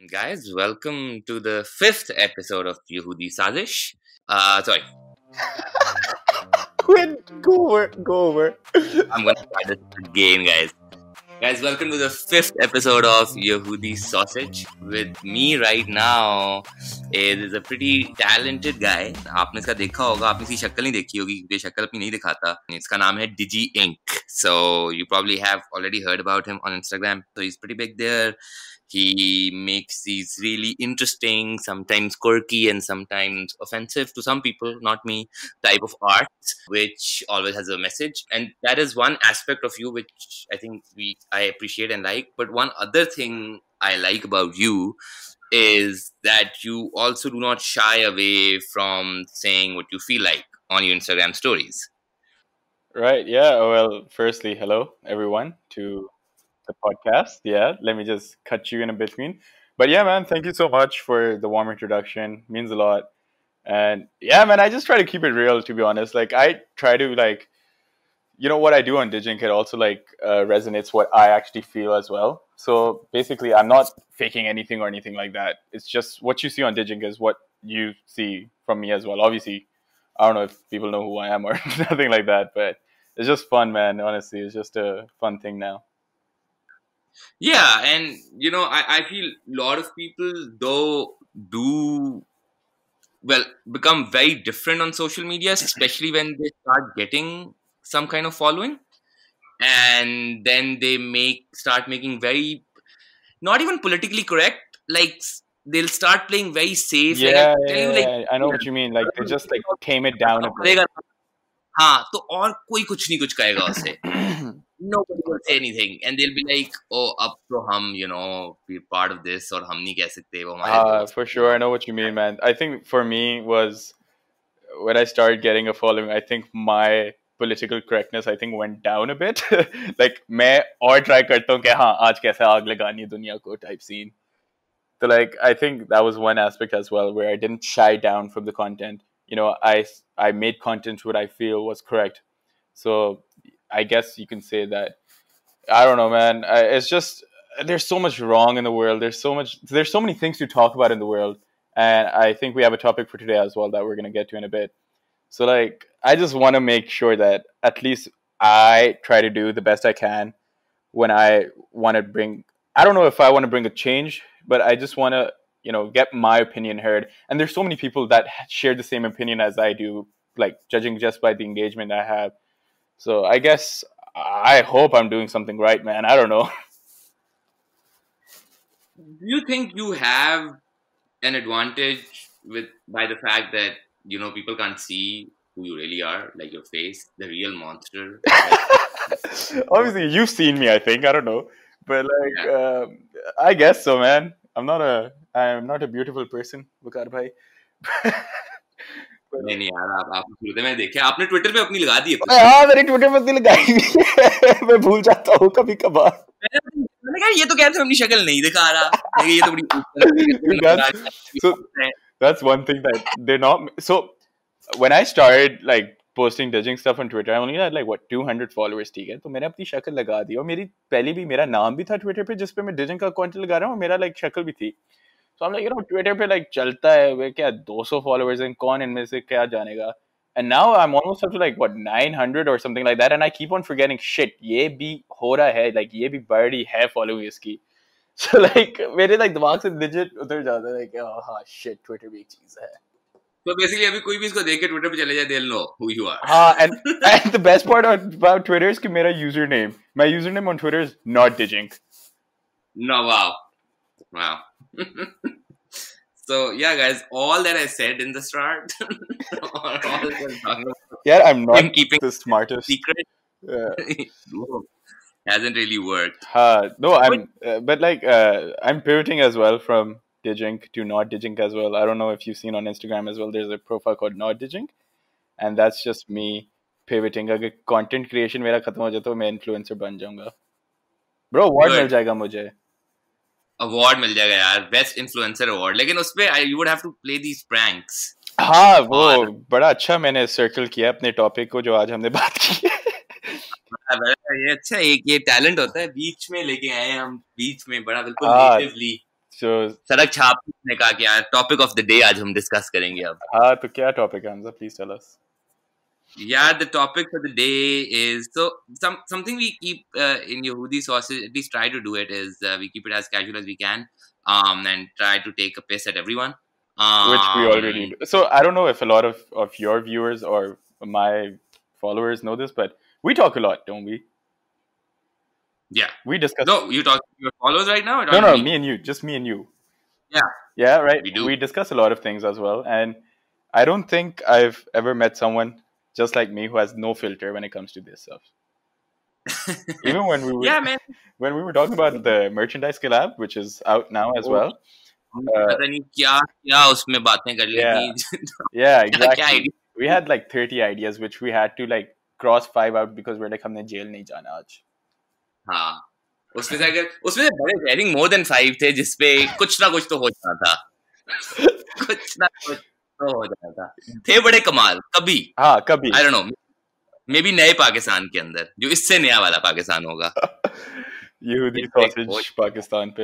Guys, welcome to the fifth episode of Yehudi Sazish. Uh, sorry. Quit. Go over. Go over. I'm gonna try this again, guys. Guys, welcome to the fifth episode of Yehudi Sausage. With me right now is a pretty talented guy. आपने इसका देखा होगा आपने इसकी शक्ल नहीं देखी होगी क्योंकि शक्ल अपनी नहीं दिखाता इसका नाम है Digi Ink. So you probably have already heard about him on Instagram. So he's pretty big there. He makes these really interesting, sometimes quirky, and sometimes offensive to some people, not me, type of art, which always has a message. And that is one aspect of you which I think we I appreciate and like. But one other thing I like about you is that you also do not shy away from saying what you feel like on your Instagram stories. Right. Yeah. Well, firstly, hello everyone to the podcast. Yeah. Let me just cut you in between. But yeah, man, thank you so much for the warm introduction. Means a lot. And yeah, man, I just try to keep it real. To be honest, like I try to like, you know, what I do on Digink, it also like uh, resonates what I actually feel as well. So basically, I'm not faking anything or anything like that. It's just what you see on Digink is what you see from me as well. Obviously, I don't know if people know who I am or nothing like that, but it's just fun, man. Honestly, it's just a fun thing now. Yeah, and you know, I, I feel a lot of people though do well become very different on social media, especially when they start getting some kind of following, and then they make start making very not even politically correct, like s- they'll start playing very safe. like, Yeah, I'll tell yeah, you, like yeah, I know what you mean. Like they just like tame it down a bit. करेगा हाँ तो और कोई कुछ नहीं कुछ कहेगा उससे nobody will say anything. And they'll be like oh up to hum you know be part of this or hum nahi keh sakte wo uh, ah, for sure. I know what you mean man. I think for me was uh, when i started getting a following i think my political correctness i think went down a bit. Like main aur try karta hu ki ha aaj kaise aag lagani hai duniya ko type scene. So like i think that was one aspect as well where i didn't shy down from the content. You know i i made content what i feel was correct. So I guess you can say that I don't know, man. I, it's just there's so much wrong in the world. There's so much. There's so many things to talk about in the world, and I think we have a topic for today as well that we're gonna get to in a bit. So like, I just want to make sure that at least I try to do the best I can when I want to bring. I don't know if I want to bring a change, but I just want to you know get my opinion heard. And there's so many people that share the same opinion as I do, like judging just by the engagement I have. So I guess I hope I'm doing something right, man. I don't know. do you think you have an advantage with by the fact that you know people can't see who you really are like your face the real monster Obviously, you've seen me. I think I don't know, but like, um, I guess so, man. I'm not a I'm not a beautiful person, Bukar bhai. नहीं नहीं यार आप आप देखे। आपने Twitter पे अपनी लगा दी है हाँ ट्विटर पर दिल लगाई है। मैं भूल जाता हूँ कभी कभार मैंने कहा ये तो कहते अपनी शक्ल नहीं दिखा रहा। ये तो बड़ी That's- so that's one thing that they're not so when I started like posting judging stuff on Twitter I only had like what 200 followers ठीक है? तो मैंने अपनी शक्ल लगा दी और मेरी पहले भी मेरा नाम भी था ट्विटर पे जिस पे मैं डिजिंग का कंटेंट लगा रहा हूँ और मेरा लाइक शक्ल भी थी। So I'm like you know Twitter पे लाइक चलता है वे क्या 200 followers हैं कौन इनमें से क्या जानेगा and now I'm almost up to like what 900 or something like that and I keep on forgetting shit ये भी हो रहा है like ये भी बढ़ रही है following इसकी so like मेरे like दिमाग से digit उतर जाता है like oh हाँ shit ट्विटर भी एक चीज़ है तो बेसिकली अभी कोई भी इसको देख के ट्विटर पे चले जाए they'll know who you are हाँ and and the best part about Twitter is कि मेरा username my username on Twitter is not digink No, wow. Wow. so, yeah, guys, all that I said in the start, all, all that I'm talking about, yeah I'm not I'm keeping the smartest secret yeah. hasn't really worked. Uh, no, I'm, uh, but like, uh, I'm pivoting as well from Digink to not Digink as well. I don't know if you've seen on Instagram as well. There's a profile called not Digink, and that's just me pivoting. अगर content creation मेरा खत्म हो जाए तो मैं influencer बन जाऊंगा. Bro, award Good. मिल जाएगा मुझे. अवार्ड मिल जाएगा यार बेस्ट इन्फ्लुएंसर अवार्ड लेकिन उसपे you would have to play these pranks हाँ वो और- बड़ा अच्छा मैंने सर्कल किया अपने टॉपिक को जो आज हमने बात की ये अच्छा एक ये टैलेंट होता है बीच में लेके आए हम बीच में बड़ा बिल्कुल हाँ। नेटिवली so सड़क छाप ने कहा कि यार टॉपिक ऑफ़ द डे आज हम डिस्कस करेंगे अब। हाँ तो क्या टॉपिक है Hamza please tell us Yeah, the topic for the day is so some something we keep uh, in Yehudi sausage. At least try to do it is uh, we keep it as casual as we can, um, and try to take a piss at everyone. Um, which we already do. So I don't know if a lot of, of your viewers or my followers know this, but we talk a lot, don't we? Yeah. We discuss. No, you talk to your followers right now? No, no, to me and you, just me and you. Yeah. Yeah, right. We do. We discuss a lot of things as well, and I don't think I've ever met someone just like me who has no filter when it comes to this stuff. Even when we were yeah, man. when we were talking about the merchandise collab, which is out now as Oh. well. पता नहीं क्या क्या उसमें बातें कर ली Yeah. थी Yeah, क्या क्या exactly. idea We had like 30 ideas, which we had to like cross five out because we're like हमने jail नहीं जाना आज. हाँ उसमें से अगर उसमें से बड़े वेरिंग मोर देन फाइव थे जिसपे कुछ ना कुछ तो हो जाना था कुछ ना कुछ तो हो जाना थे बड़े कमाल कभी। हाँ कभी। I don't know maybe नए पाकिस्तान के अंदर जो इससे नया वाला पाकिस्तान होगा। यहूदी एक पाकिस्तान पे।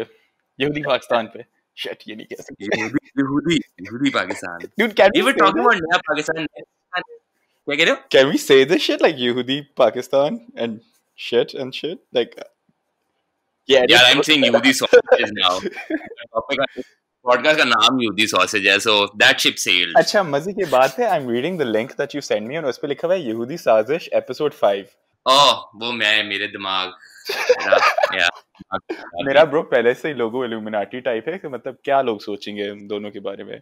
यहूदी पाकिस्तान पे। Shit ये नहीं कह सकते। यहूदी यहूदी पाकिस्तान। Dude can we ये say टॉकिंग अबाउट नया पाकिस्तान क्या कह रहे हो? Can we say this shit like यहूदी Pakistan and shit and shit? Like yeah just- am saying यहूदी सॉसेज नाउ पॉडकास्ट का नाम यहूदी सॉसेज है सो दैट शिप सेल्ड अच्छा मज़े की बात है I am reading the link that you send me और उस पे लिखा हुआ है यहूदी साजिश एपिसोड 5 ओह वो मैं मेरे दिमाग। मेरा मेरा ब्रो पहले से ही लोगो इल्यूमिनाटी टाइप है कि मतलब क्या लोग सोचेंगे हम दोनों के बारे में?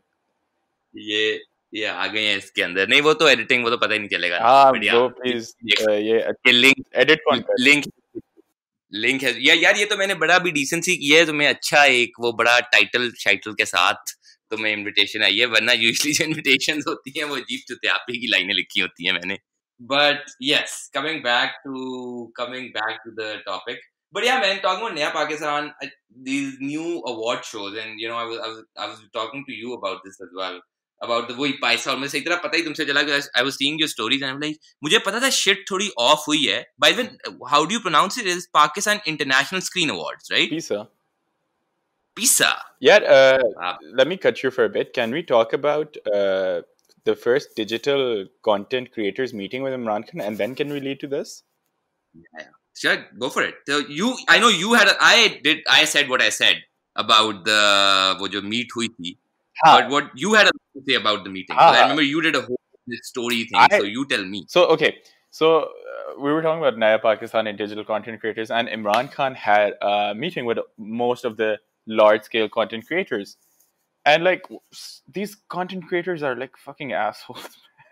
ये ये आ गए हैं इसके अंदर। नहीं वो तो एडिटिंग वो तो पता ही नहीं चलेगा। हाँ। ब्रो प्लीज़ ये- लिंक एडिट कौन लिंक लिंक है। या यार ये तो मैंने बड़ा भी डिसेंसी किया है तो मैं अच्छा एक वो बड़ा टाइटल शाइटल के साथ तो मैं इनविटेशन आई है वरना यूजली जो इनविटेशन होती हैं वो अजीब चुतियापी की लाइनें लिखी होती हैं मैंने। But yes coming back to coming back to the topic But yeah, man, talking about Naya Pakistan, these new award shows, and you know, I was, I was I was talking to you about this as well. About the वही पैसा और मुझे एक तरह पता ही तुमसे चला कि I was seeing your stories and I'm like मुझे पता था shit थोड़ी off हुई है. By the way, how do you pronounce it? Is Pakistan International Screen Awards, right? pizza PISA. yeah uh, Ah. let me cut you for a bit can we talk about uh, the first digital content creators meeting with Imran Khan and then can we lead to this Sure, go for it. So you, I know you had. A, I did. I said what I said about the वो जो meet हुई थी. but what you had to say about the meeting i remember you did a whole story thing I, so you tell me so okay so uh, we were talking about Naya Pakistan and digital content creators, and Imran Khan had a meeting with most of the large scale content creators. And like these content creators are like fucking assholes.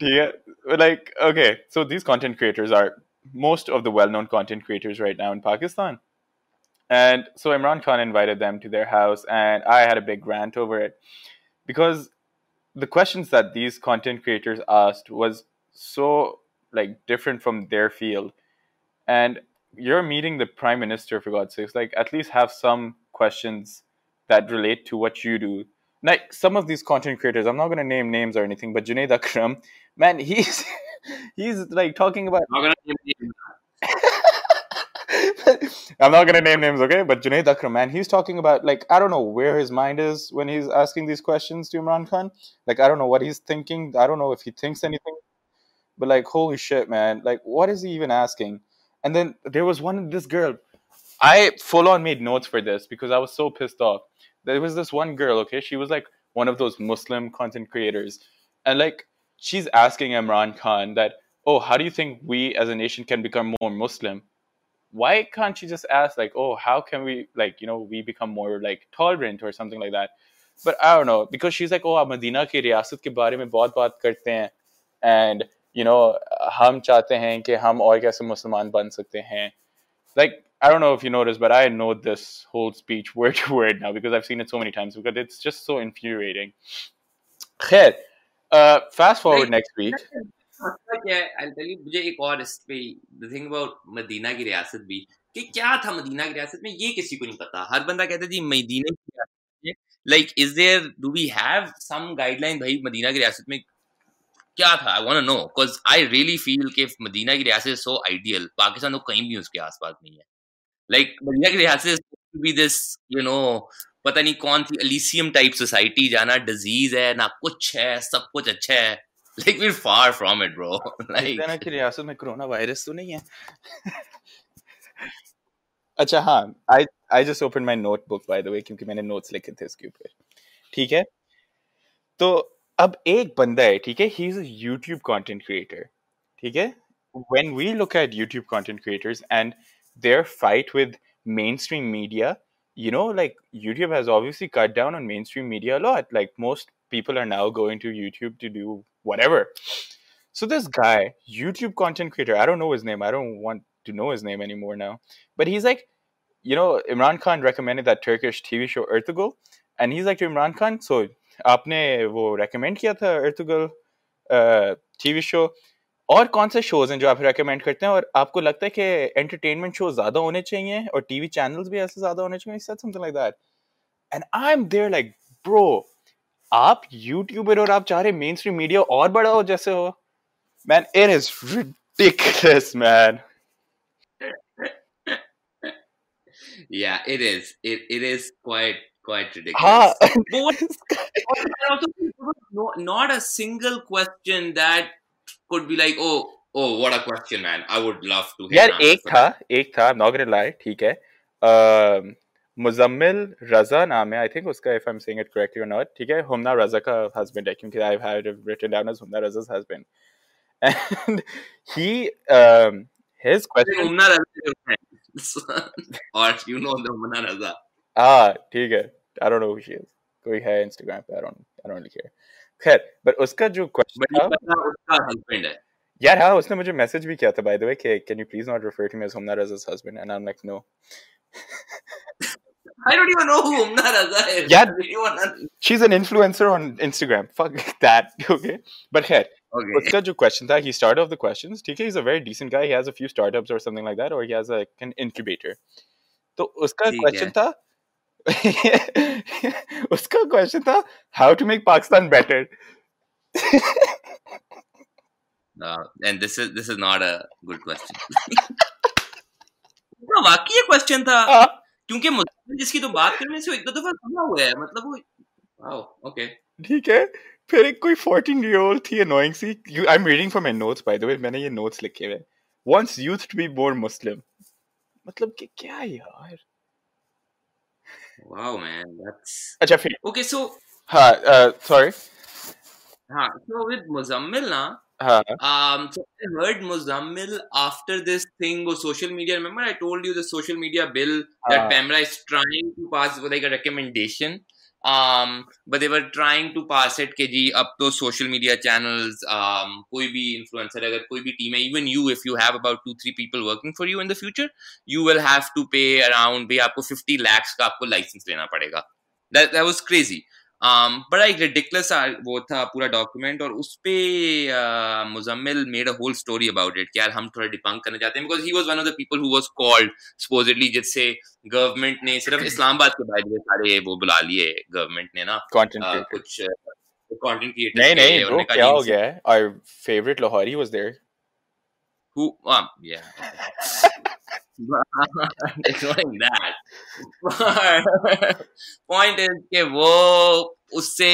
yeah, like okay, so these content creators are most of the well known content creators right now in Pakistan. And so Imran Khan invited them to their house, and I had a big rant over it. Because the questions that these content creators asked was so like different from their field. And you're meeting the prime minister for god's sakes. Like at least have some questions that relate to what you do. Like some of these content creators i'm not going to name names or anything but Junaid Akram man he's he's like talking about I'm not gonna name names, okay? But Junaid Akram, man, he's talking about like I don't know where his mind is when he's asking these questions to Imran Khan. Like I don't know what he's thinking. I don't know if he thinks anything. But like holy shit, man! Like what is he even asking? And then there was one this girl. I full on made notes for this because I was so pissed off. There was this one girl, okay? She was like one of those Muslim content creators, and like she's asking Imran Khan that, oh, how do you think we as a nation can become more Muslim? why can't you just ask like oh how can we like you know we become more like tolerant or something like that but i don't know because she's like oh आप Medina की रियासत के बारे में बहुत बात करते हैं and you know हम चाहते हैं कि हम और कैसे मुसलमान बन सकते हैं like I don't know if you noticed, but I know this whole speech word to word now because I've seen it so many times because it's just so infuriating. Khair, uh, fast forward Like- next week. मसला क्या है? मुझे एक और इस पे thing about Medina की रियासत भी कि क्या था मदीना की रियासत में, ये किसी को नहीं पता। हर बंदा कहता है, जी, मदीना की like is there do we have some guideline भाई, मदीना की रियासत में क्या था? I want to know because I really feel कि मदीना की रियासत सो आइडियल पाकिस्तान तो कहीं भी उसके आसपास नहीं है। लाइक मदीना की रियासत to be this, you know, पता नहीं कौन सी टाइप सोसाइटी जाना डिज़ीज़ है, ना कुछ है, सब कुछ अच्छा है। Like we're far from it bro like ना कि रियासत में कोरोना वायरस तो नहीं है अच्छा हाँ I I just open my notebook by the way क्योंकि मैंने नोट्स लिखे थे इसके ऊपर ठीक है तो अब एक बंदा है ठीक है he is a YouTube content creator ठीक है when we look at YouTube content creators and their fight with mainstream media, you know, like YouTube has obviously cut down on mainstream media a lot. Like most people are now going to YouTube to do whatever. So this guy, YouTube content creator, I don't know his name. I don't want to know his name anymore now. But he's like, you know, Imran Khan recommended that Turkish TV show Ertugrul, and he's like to Imran Khan, so आपने वो recommend किया था Ertugrul uh, TV show और कौन से shows हैं जो आप रेकमेंड करते हैं और आपको लगता है कि एंटरटेनमेंट शो ज्यादा होने चाहिए और टीवी चैनल्स भी ऐसे ज्यादा होने चाहिए said something like that and I am there like bro आप यूट्यूबर और आप चाह रहे मेन स्ट्रीम मीडिया और बड़ा हो जैसे हो? Man it is ridiculous man या it is it is quite quite ridiculous not a single question that could be like oh oh what a question man I would love to hear एक था एक था not gonna like ठीक है। मुजम्मिल रजा नाम है I think उसका if I am saying it correctly और नॉट ठीक है हुमना रजा का हस्बैंड है क्योंकि I have written down as Humna Raza's husband and he um his question Umna Raza is your friend. or you know the Umna Raza. ah ठीक है I don't know who she is कोई है Instagram पे I don't I don't really care खैर but उसका जो question But था ये पता उसका husband है. यार हाँ उसने मुझे मैसेज भी किया था by the way कि can you please not refer to me as Humna Raza's husband and I'm like no I don't even know who Umna Raza is. Yeah. Do you wanna... she's an influencer on Instagram fuck that okay but खैर Okay. उसका जो question था he started off the questions ठीक है he's a very decent guy he has a few startups or something like that or he has like an incubator तो उसका ठीक question है. था उसका question था how to make Pakistan better Uh, and this is this is not a good question. तो वाकई ये क्वेश्चन था हाँ, क्योंकि जिसकी तो बात करने से एक दो दफ़ा सुना हुआ है मतलब वो वाओ ओके ठीक है। फिर एक कोई 14 year old थी annoying C. You, I'm reading from my notes by the way मैंने ये notes लिखे हुए wants youth to be more Muslim. मतलब कि क्या यार? वाओ मैन दैट्स अच्छा फिर ओके सो हाँ सॉरी हाँ सो विद मुजम्मिल ना Um, so I heard Muzammil after this thing on social media. Remember, I told you the social media bill that हाँ. Pamela is trying to pass was like a recommendation. Um, but they were trying to pass it कि जी अब तो social media channels, um, कोई भी influencer अगर कोई भी team है, even you, if you have about two three people working for you in the future, you will have to pay around भाई आपको 50 lakhs का आपको license लेना पड़ेगा. That that was crazy. Um, बड़ा एक ridiculous सा वो था पूरा डॉक्यूमेंट और उस पे uh, Muzammil made a whole story about it कि यार हम थोड़ा डिबंक करना चाहते हैं because he was one of the people who was called supposedly जिससे गवर्नमेंट ने सिर्फ़ इस्लामाबाद के बारे में सारे वो बुला लिए गवर्नमेंट ने ना uh, कुछ कंटेंट क्रिएटर्स नहीं नहीं के क्या हो गया है? Our favorite Lahori was there. Who um yeah ignoring that. Point is कि वो उससे,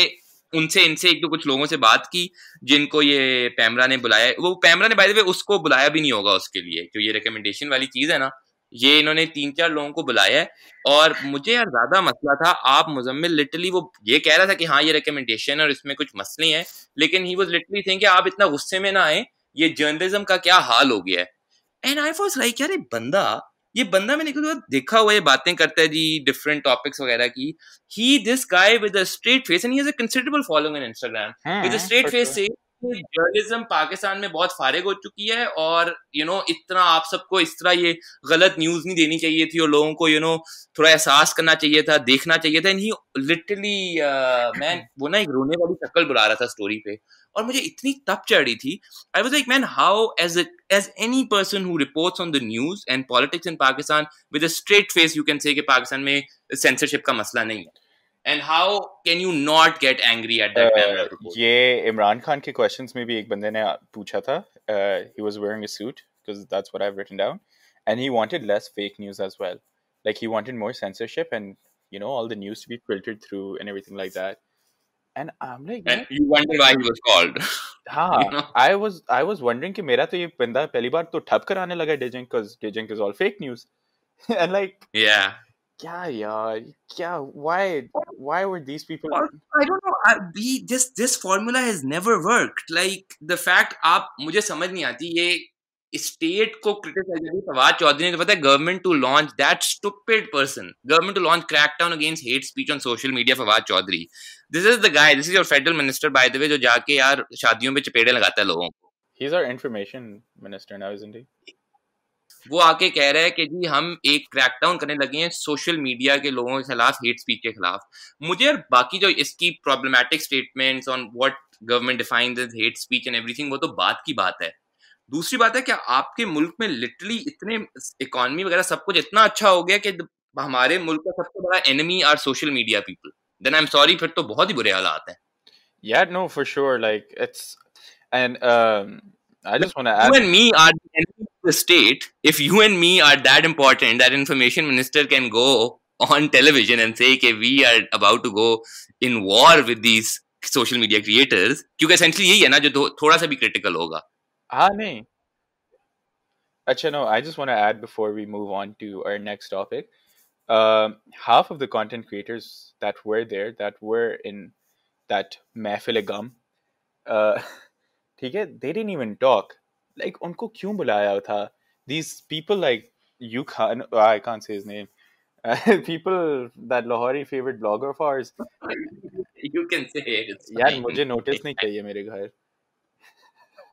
उनसे, इनसे एक दो कुछ लोगों से बात की, जिनको ये पैमरा ने बुलाया। वो पैमरा ने बाय द वे उसको बुलाया भी नहीं होगा उसके लिए, जो ये रिकमेंडेशन वाली चीज़ है ना, ये इन्होंने तीन चार लोगों को बुलाया है। और मुझे यार ज़्यादा मसला था, आप मुजम्मिल लिटरली वो ये कह रहा था कि हाँ ये रिकमेंडेशन और इसमें कुछ मसले हैं, लेकिन ही वाज लिटरली कि आप इतना गुस्से में ना आए ये जर्नलिज्म का क्या हाल हो गया है? एंड आई वॉज़ लाइक यार ये बंदा ये बंदा मैंने कभी देखा हुआ ये बातें करता है जी डिफरेंट टॉपिक्स वगैरह की। He this guy with a straight face and he has a considerable following on Instagram with a straight face saying से जर्नलिज्म पाकिस्तान में बहुत फारिग हो चुकी है और यू नो इतना आप सबको इस तरह ये गलत न्यूज़ नहीं देनी चाहिए थी और लोगों को यू नो थोड़ा एहसास करना चाहिए था, देखना चाहिए था। एंड ही लिटरली मैन वो ना एक रोने वाली शक्ल बुला रहा था स्टोरी पे और मुझे इतनी तप चढ़ी थी। I was like man how as as any person who reports on the news and politics in Pakistan with a straight face you can say Pakistan में सेंसरशिप का मसला नहीं है। And how can you not get angry at that camera Uh, ये इमरान खान के questions में भी एक बंदे ने पूछा था he was wearing a suit because that's what I've written down and he wanted less fake news as well like he wanted more censorship and you know all the news to be filtered through and everything like that and i'm like and you wonder why he was called हाँ you know? I was I was wondering कि मेरा तो ये बंदा पहली बार तो ठप कराने लगा Digink because Digink is all fake news and like yeah क्या यार क्या why why were these people Or, I don't know. I, we just this formula has never worked. Like the fact आप मुझे समझ नहीं आती ये स्टेट को क्रिटिसाइज करी फवाद चौधरी ने तो पता है government to launch that stupid person government to launch crackdown against hate speech on social media Fawad Chaudhary this is the guy this is your federal minister bye the वे जो जाके यार शादियों में चपेड़े लगाता है लोगों को he's our information minister now isn't he वो आके कह रहा है कि जी हम एक क्रैकडाउन करने लगे हैं सोशल मीडिया के लोगों के खिलाफ हेट स्पीच के खिलाफ। मुझे और बाकी जो इसकी problematic statements on what government defines as hate speech and everything वो तो बात की बात है। दूसरी बात है क्या आपके मुल्क में लिटरली इतने इकोनॉमी वगैरह सब कुछ इतना अच्छा हो गया कि हमारे मुल्क का सबसे बड़ा enemy are social media people then I am sorry फिर तो बहुत ही बुरे हालात हैं। Yeah no for sure like it's and um I just want to you add and me are the enemy the state. If you and me are that important, that information minister can go on television and say that we are about to go in war with these social media creators. क्योंकि essentially यही है ना जो थो- थोड़ा सा भी critical होगा. ah nahi Acha, no, I just want to add before we move on to our next topic. Um, half of the content creators that were there, that were in that महफिल गम, uh, ठीक है, they didn't even talk. like उनको क्यों बुलाया था? These people like you Khan आई कान से मुझे notice नहीं चाहिए मेरे घर।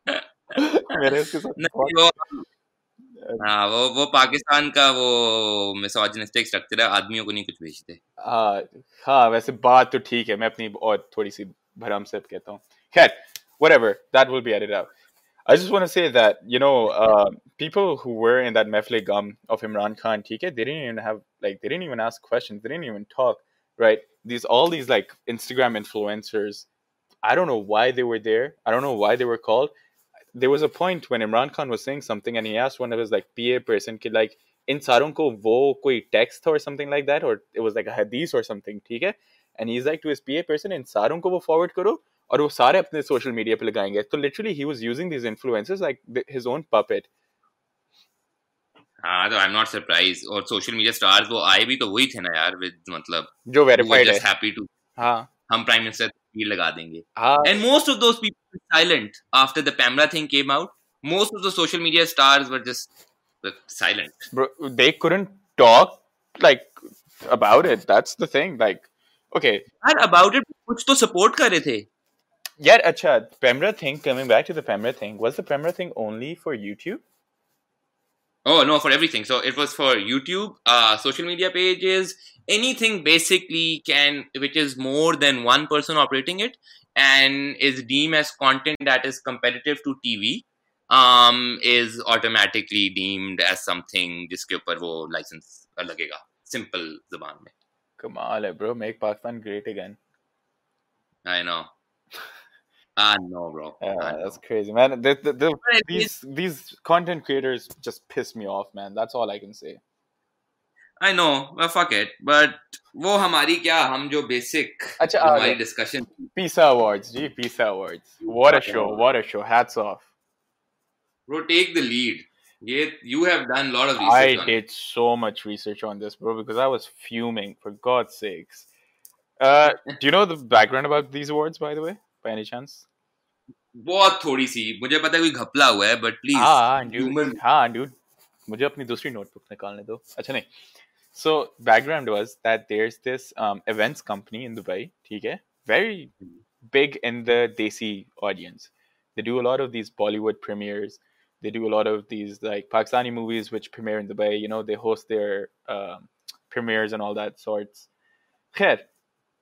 मेरे उसके अच्छा। हाँ, वो वो पाकिस्तान का आदमियों को नहीं कुछ भेजते। हाँ, हाँ, बात तो ठीक है मैं अपनी थोड़ी सी भरम कहता हूँ। I just want to say that you know uh, people who were in that mefle gum of Imran Khan ठीक है they didn't even have like they didn't even ask questions they didn't even talk right these all these like Instagram influencers I don't know why they were there I don't know why they were called there was a point when Imran Khan was saying something and he asked one of his like PA person कि like इन सारों को वो कोई text or something like that or it was like a hadith or something ठीक है and he's like to his PA person इन सारों को वो forward करो और वो सारे अपने सोशल मीडिया पे लगाएँगे। तो literally he was using this influencers like his own puppet हाँ तो आई एम नॉट सरप्राइज़ और सोशल मीडिया स्टार्स वो आए भी तो वही थे ना यार विद मतलब जो वेरीफाइड है। जस्ट हैप्पी टू हाँ। हम प्राइम मिनिस्टर तस्वीर लगा देंगे। And most of those people silent after the PEMRA thing came out most of the social media stars were just silent they couldn't talk like about it that's the thing like okay okay. यार about it कुछ तो support कर रहे थे। yet acha PEMRA thing coming back to the PEMRA thing was the PEMRA thing only for YouTube? Oh no, for everything. So it was for YouTube, uh, social media pages, anything basically can which is more than one person operating it and is deemed as content that is competitive to TV um, is automatically deemed as something जिसके ऊपर license लगेगा. Simple जुबान में. Kamal है bro, make Pakistan great again. I know. I know, bro. Yeah, I know. that's crazy, man. The, the, the, But it these these content creators just piss me off, man. That's all I can say. I know. Well, fuck it. But वो हमारी क्या हम जो basic अच्छा, जो आ हमारी गए। discussion Pisa Awards, gee, Pisa Awards. What a show! What a show! Hats off. bro take the lead. ये you have done a lot of I research on it. did so much research on this, bro, because I was fuming. For God's sakes. Uh, do you know the background about these awards, by the way, by any chance? बहुत थोड़ी सी मुझे पता है कोई घपला हुआ है but please हाँ dude human हाँ dude मुझे अपनी दूसरी नोटबुक निकालने दो अच्छा नहीं so background was that there's this um, events company in Dubai ठीक है very big in the desi audience they do a lot of these Bollywood premieres they do a lot of these like Pakistani movies which premiere in Dubai you know they host their um, premieres and all that sorts Khair,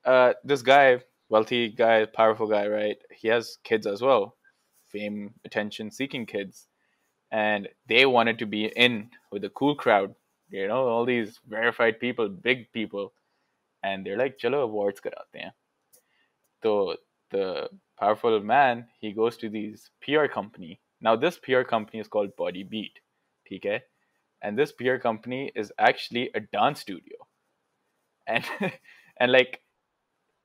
uh, this guy wealthy guy powerful guy right? He has kids as well. Fame attention seeking kids. And they wanted to be in with the cool crowd you know all these verified people big people. And they're like chalo awards karate hain. So the powerful man he goes to these pr company. Now this pr company is called body beat okay? And this PR company is actually a dance studio, and and like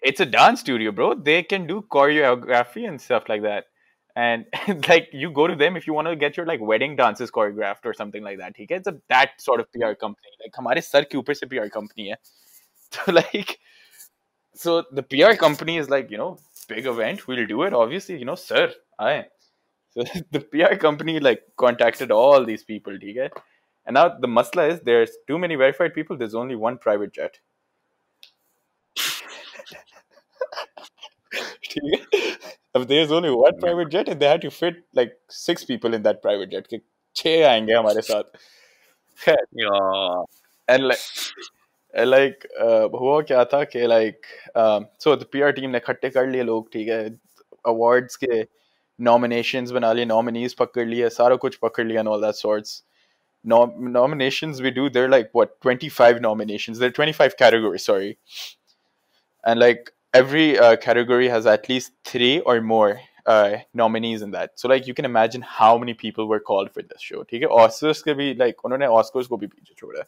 it's a dance studio, bro. They can do choreography and stuff like that. And like you go to them if you want to get your like wedding dances choreographed or something like that. He gets a that sort of PR company. Like हमारे sir के ऊपर से PR company है. So like so the PR company is like, you know, big event, we'll do it. Obviously, you know, sir, I so the PR company like contacted all these people, okay? And now the masla is there's too many verified people, there's only one private jet. if there's only one private jet and they had to fit like six people in that private jet. कि छह आएंगे हमारे साथ. Yeah. and like and like uh, हुआ क्या था कि like um, so the PR team ने इकट्ठे कर लिए लोग ठीक है awards के nominations बना लिए nominees पकड़ लिए सारा कुछ पकड़ लिया and all that sorts Nom- nominations we do they're like what 25 nominations they're 25 categories sorry and like every uh, category has at least three or more uh, nominees in that so like you can imagine how many people were called for this show ठीक है Oscars के भी like उन्होंने Oscars को भी पीछे छोड़ा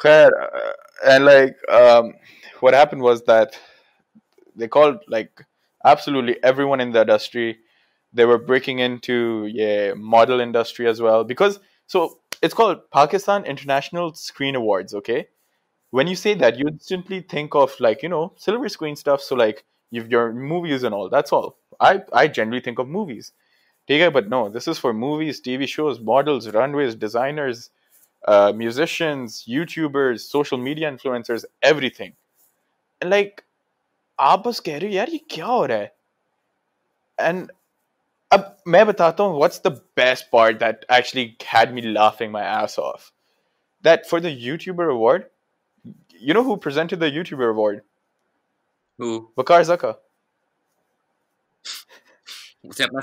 Khair, uh, and like um, what happened was that they called like absolutely everyone in the industry they were breaking into yeah model industry as well because so it's called pakistan international screen awards okay when you say that you instantly think of like you know silver screen stuff so like you've your movies and all that's all i i generally think of movies Okay, but no this is for movies tv shows models runways designers uh, musicians youtubers social media influencers everything and like आप बस कह रहे हो यार ये क्या हो रहा है एंड अब मैं बताता हूँ what's the best part that actually had me laughing my S of that for the YouTuber award you know who presented the YouTuber award? Who? Waqar Zaka. उसने अपना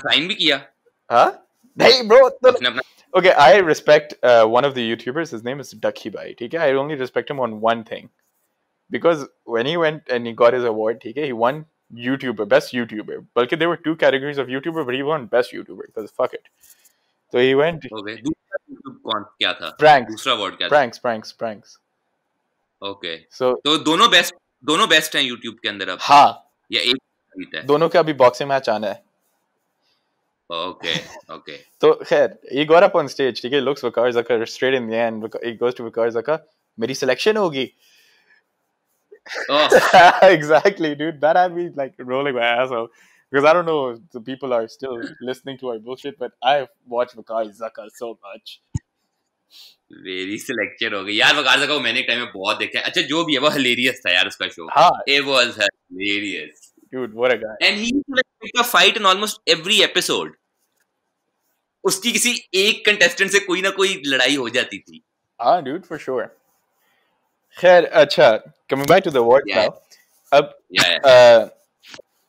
okay I respect uh, one of the YouTubers. His name is Ducky Bhai I only respect him on one thing. Because when he went and he got his award okay? he won YouTuber best YouTuber. बल्कि there were two categories of YouTuber but he won best YouTuber because fuck it. So he went okay दूसरा YouTube pranks. award pranks pranks pranks. Okay so तो दोनों best दोनों best हैं YouTube के अंदर अब हाँ या एक जीता है दोनों के अभी बॉक्सिंग मैच आना है Okay. Okay. so Khed, he got up on stage. ठीक है, looks Waqar Zaka straight in the end. He goes to Waqar Zaka. मेरी selection होगी. Oh. exactly, dude. That had me like rolling my ass off because I don't know the people are still listening to our bullshit, but I watch Waqar Zaka so much. Very selection हो गई यार वकार का मैंने एक time में बहुत देखा है अच्छा जो भी है वो हिलेरियस था यार उसका show it was hilarious dude, what a guy. and he used to like pick a fight in almost every episode उसकी किसी एक कंटेस्टेंट से कोई ना कोई लड़ाई हो जाती थी Ah, dude, for sure. खैर, अच्छा, coming back to the award Yeah. now. अब yeah uh,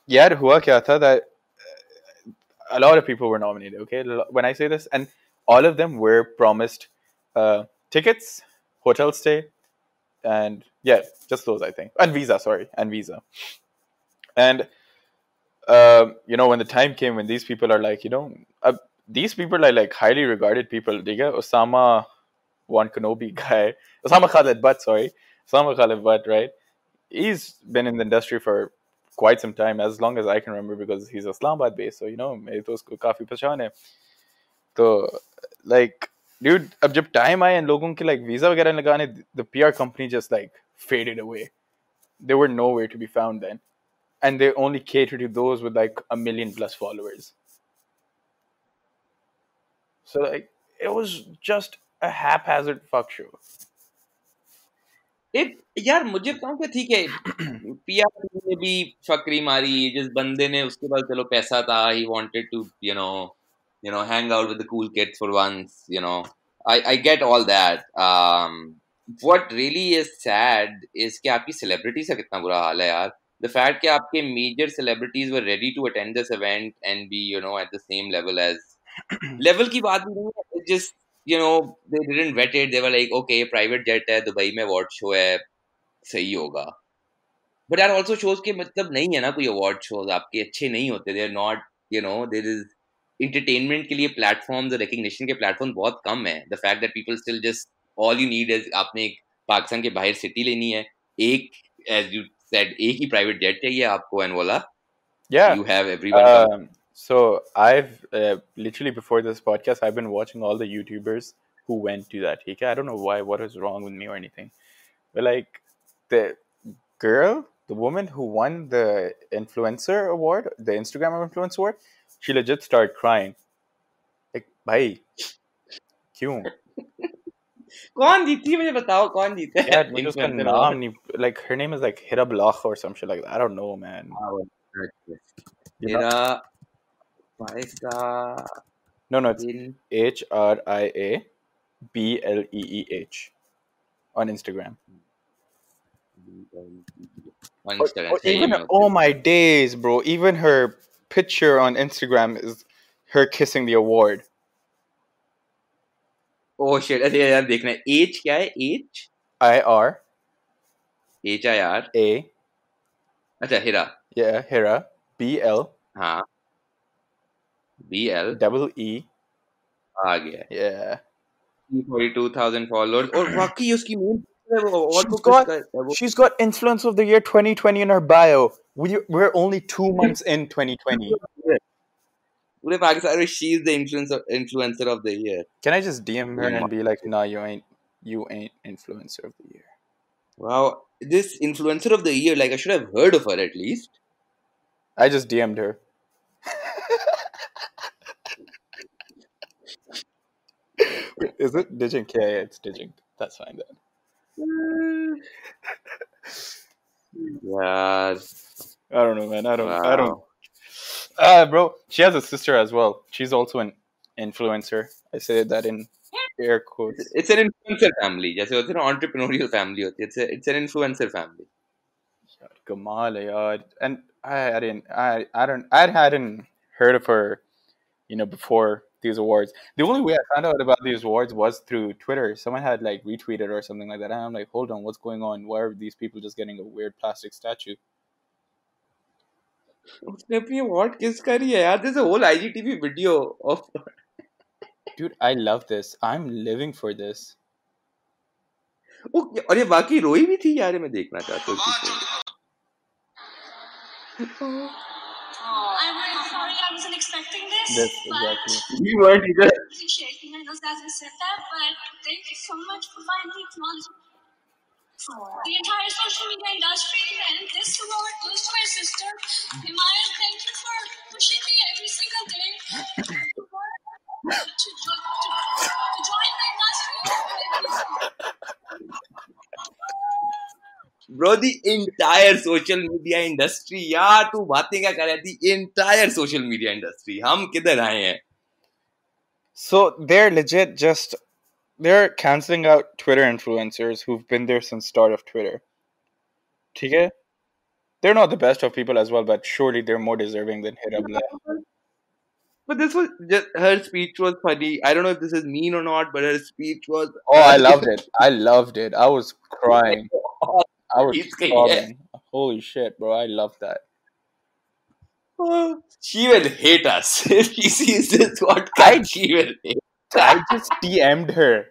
यार हुआ क्या था that uh, a lot of people were nominated okay when i say this and all of them were promised uh, tickets, hotel stay, and yeah, just those I think, and visa. Sorry, and visa. And um, you know, when the time came when these people are like, you know, uh, these people are like highly regarded people. They get Osama one Kenobi guy, Osama Khalid Butt, sorry, Osama Khalid Butt, right? He's been in the industry for quite some time, as long as I can remember, because he's Islamabad based. So you know, it was kafi pachane. So like dude, अब जब time आया इन लोगों के like visa वगैरह लगाने, the PR company just like faded away. They were nowhere to be found then, and they only cater to those with like a million plus followers. So like, it was just a haphazard fuck show. एक यार मुझे बताऊँ कि ठीक है PR ने भी फकरी मारी जिस बंदे ने उसके पास चलो पैसा था he wanted to you know you know hang out with the cool kids for once you know I I get all that um what really is sad is कि आपकी सेलिब्रिटीज का कितना बुरा हाल है यार द फैक्ट कि आपके major celebrities were ready to attend this event and B you know at the same level as level की बात नहीं है just you know they didn't vet it they were like okay private jet है Dubai में award show है सही होगा but यार ऑल्सो शोज के मतलब नहीं है ना कोई अवार्ड शोज आपके अच्छे नहीं होते they are not you know there is entertainment के लिए प्लेटफॉर्म्स और रिकग्निशन के प्लेटफॉर्म बहुत कम है the fact that people still just all you need is आपने एक पाकिस्तान के बाहर सिटी लेनी है एक एज यू सेड एक ही प्राइवेट जेट चाहिए आपको एंड वाला Yeah. you have everyone Um, so I've uh, literally before this podcast, I've been watching all the YouTubers who went to that. Okay, I don't know why, what was wrong with me or anything, but like the girl, the woman who won the influencer award, the Instagram influencer award, she legit started crying. Like, bhai, क्यों? कौन जीती है मुझे बताओ कौन जीता है Yeah, मुझे उसका Influencer नाम award? नहीं like her name is like Hira Blach or some shit like that. I don't know, man. You know? मेरा भाई का No, no, it's दिन H R I A B L E E H on Instagram. on Or- Instagram or सही even में oh my days, bro! Even her picture on Instagram is her kissing the award. Oh shit अरे यार देखना है as क्या है as I R H I R A अच्छा हिरा yeah Hira B L हाँ बी एल double E आ गया yeah. Forty two thousand followers और वाकई उसकी मेन और she's got, she's got influence of the year 2020 in her bio. We, we're only two months in 2020. What if Aksara, she's the influencer, influencer of the year? Can I just DM her and be like, nah, you ain't, you ain't influencer of the year? Wow, this influencer of the year, like I should have heard of her at least. I just DM'd her. Is it Digink? Yeah, yeah, it's Digink. That's fine then. Yeah. I don't know, man. I don't. I Wow. don't. Uh, bro, she has a sister as well. She's also an influencer. I say that in air quotes. It's an influencer family. जैसे होती है ना entrepreneurial family होती है. It's a, it's an influencer family. Yaar, Kamal, yaar. And I, I didn't. I, I don't. I hadn't heard of her, you know, before these awards. The only way I found out about these awards was through Twitter. Someone had like retweeted or something like that. And I'm like, hold on, what's going on? Why are these people just getting a weird plastic statue? उसने अपनी award किस करी है यार? There's a whole IGTV video of Dude, I love this. I'm living for this. ओ, और ये बाकी रोई भी थी यार ये मैं देखना चाहता हूँ wasn't expecting this. This but exactly. You weren't either. appreciate me. I know Zazin said that, but thank you so much for finally acknowledging the entire social media industry and this award goes to my sister. Himaya, thank you for pushing me every single day to, jo- to, to join the industry. Bro, the entire social media industry यार तू बातें क्या कर रहा है? The entire social media industry. हम किधर आए हैं? So they're legit just they're canceling out Twitter influencers who've been there since start of Twitter. Okay? They're not the best of people as well, but surely they're more deserving than Hirabla. But this was just her speech was funny. I don't know if this is mean or not, but her speech was. Oh, I loved it. I loved it. I was crying. I was good. Holy shit, bro. I love that. She will hate us if she sees this podcast. I- She will hate. I just DM'd her.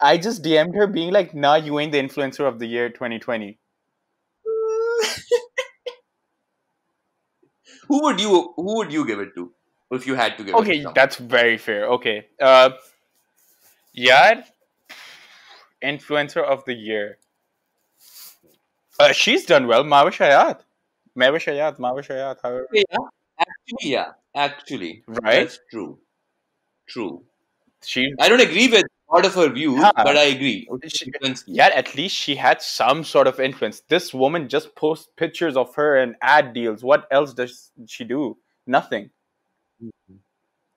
I just DM'd her being like, nah, you ain't the influencer of the year 2020. who would you Who would you give it to if you had to give it? Okay, to someone? that's very fair. Okay. Uh yeah. Influencer of the year. Uh, she's done well. Mehwish Hayat. Mehwish Hayat. Mehwish Hayat. However. yeah, actually, yeah, actually, Right? That's true. True. She I don't agree with lot of her views, Yeah. but I agree. She- yeah, at least she had some sort of influence. This woman just posts pictures of her and ad deals. What else does she do? Nothing.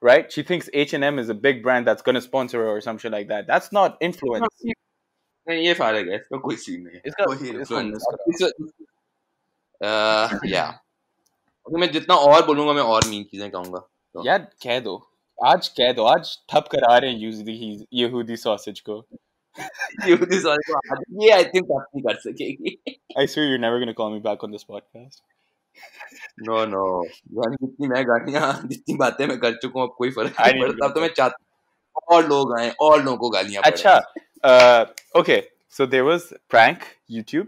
Right? She thinks H and M is a big brand that's gonna sponsor her or some shit like that. That's not influence. नहीं ये फारग है इसका कोई scene नहीं है। इसका- कोई uh, yeah. मैं जितना और बोलूँगा मैं और मीन चीज़ें कहूँगा तो. यार कह दो। आज कह दो आज ठप करा रहे हैं यहूदी यहूदी सॉसेज को। यहूदी सॉरी को आज- ये आई थिंक आप नहीं कर सकेगी। I swear you're never gonna call me back on this podcast. No no यार जितनी मैं गालियाँ जितनी बातें मैं कर चुका हूँ अब कोई फ़र्क नहीं पड़ता। अब तो मैं चाहता हूँ और लोग आए और लोगों को गालियाँ पड़े अच्छा uh, okay so there was prank YouTube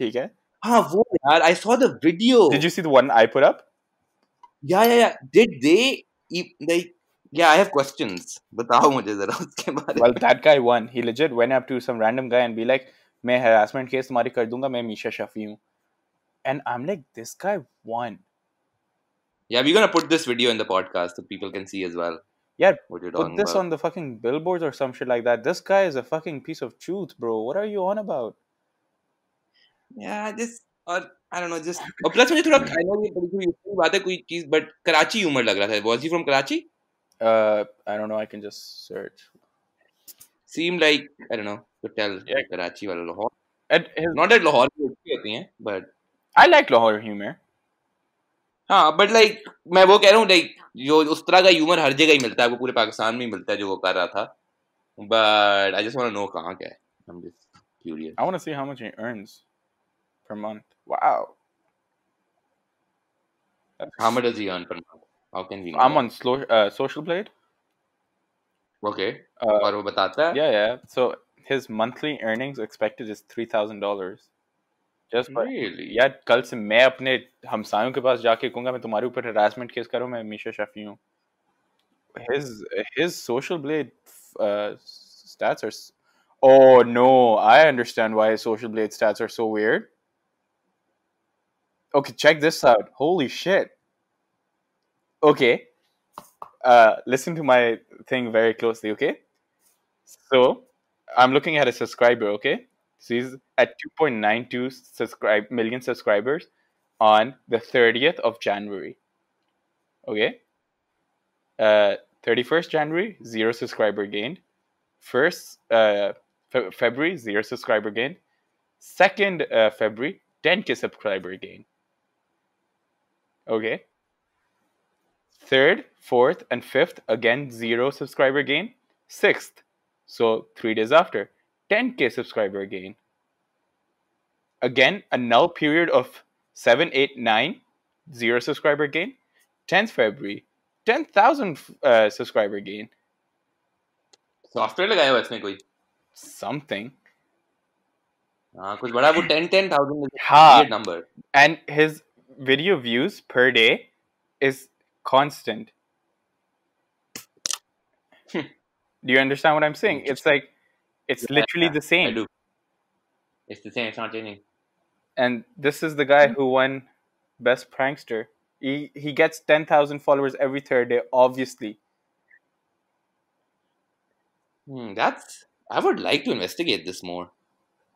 ठीक है हाँ वो यार I saw the video did you see the one I put up या या या डिड दे लाइक या आई हैव क्वेश्चंस बताओ मुझे जरा उसके बारे well that guy won he legit went up to some random guy and be like मैं harassment case तुम्हारी कर दूंगा मैं मीशा शफी हूँ and I'm like this guy won Yeah, we're gonna put this video in the podcast so people can see as well yeah what you're put talking this about. on the fucking billboards or some shit like that this guy is a fucking piece of truth bro what are you on about Yeah, just और I don't know, just और plus मुझे थोड़ा I know ये बड़ी कोई useful बात है कोई चीज बट कराची ह्यूमर लग रहा था was he from Karachi? uh I don't know I can just search Seemed like I don't know to tell Yeah. Karachi वाला Lahore and his, not that Lahore की अच्छी होती हैं but I like Lahore humor हाँ but like मैं वो कह रहा हूँ लाइक जो उस तरह का ह्यूमर हर जगह ही मिलता है वो पूरे पाकिस्तान में ही मिलता है जो वो कर रहा था but I just want no कहाँ क्या है I'm just curious. I want to see how much he earns per month wow How much does he earn per month? How can we know? I'm on slow, uh, Social Blade Okay. uh, और वो बताता है Yeah, yeah. So his monthly earnings expected is three thousand dollars. Just by Really? यार कल से मैं अपने हमसायों के पास जाके कहूंगा मैं तुम्हारे ऊपर harassment केस करूं मैं मीशा शफी हूँ. His his social blade uh, stats are. s- Oh no! I understand why his social blade stats are so weird. Okay, check this out. Holy shit. Okay. Uh, listen to my thing very closely, okay? So, I'm looking at a subscriber, okay? So he's at 2.92 subscribe million subscribers on the 30th of January. Okay? Uh, 31st January, zero subscriber gained. First uh, Fe- February, zero subscriber gained. Second uh, February, 10k subscriber gain. Okay. Third, fourth, and fifth, again, zero subscriber gain. Sixth, so three days after, 10k subscriber gain. Again, a null period of 7, 8, 9, zero subscriber gain. 10th February, 10,000 uh, subscriber gain. Software लगाया हुआ है इसने कोई Something. हाँ कुछ बड़ा वो ten ten thousand हाँ. Number And his video views per day is constant. Do you understand what I'm saying? It's like, it's Yeah, literally the I same. do. It's the same. It's not changing. and this is the guy who won best prankster he he gets 10,000 followers every third day obviously Hmm, that's. I would like to investigate this more.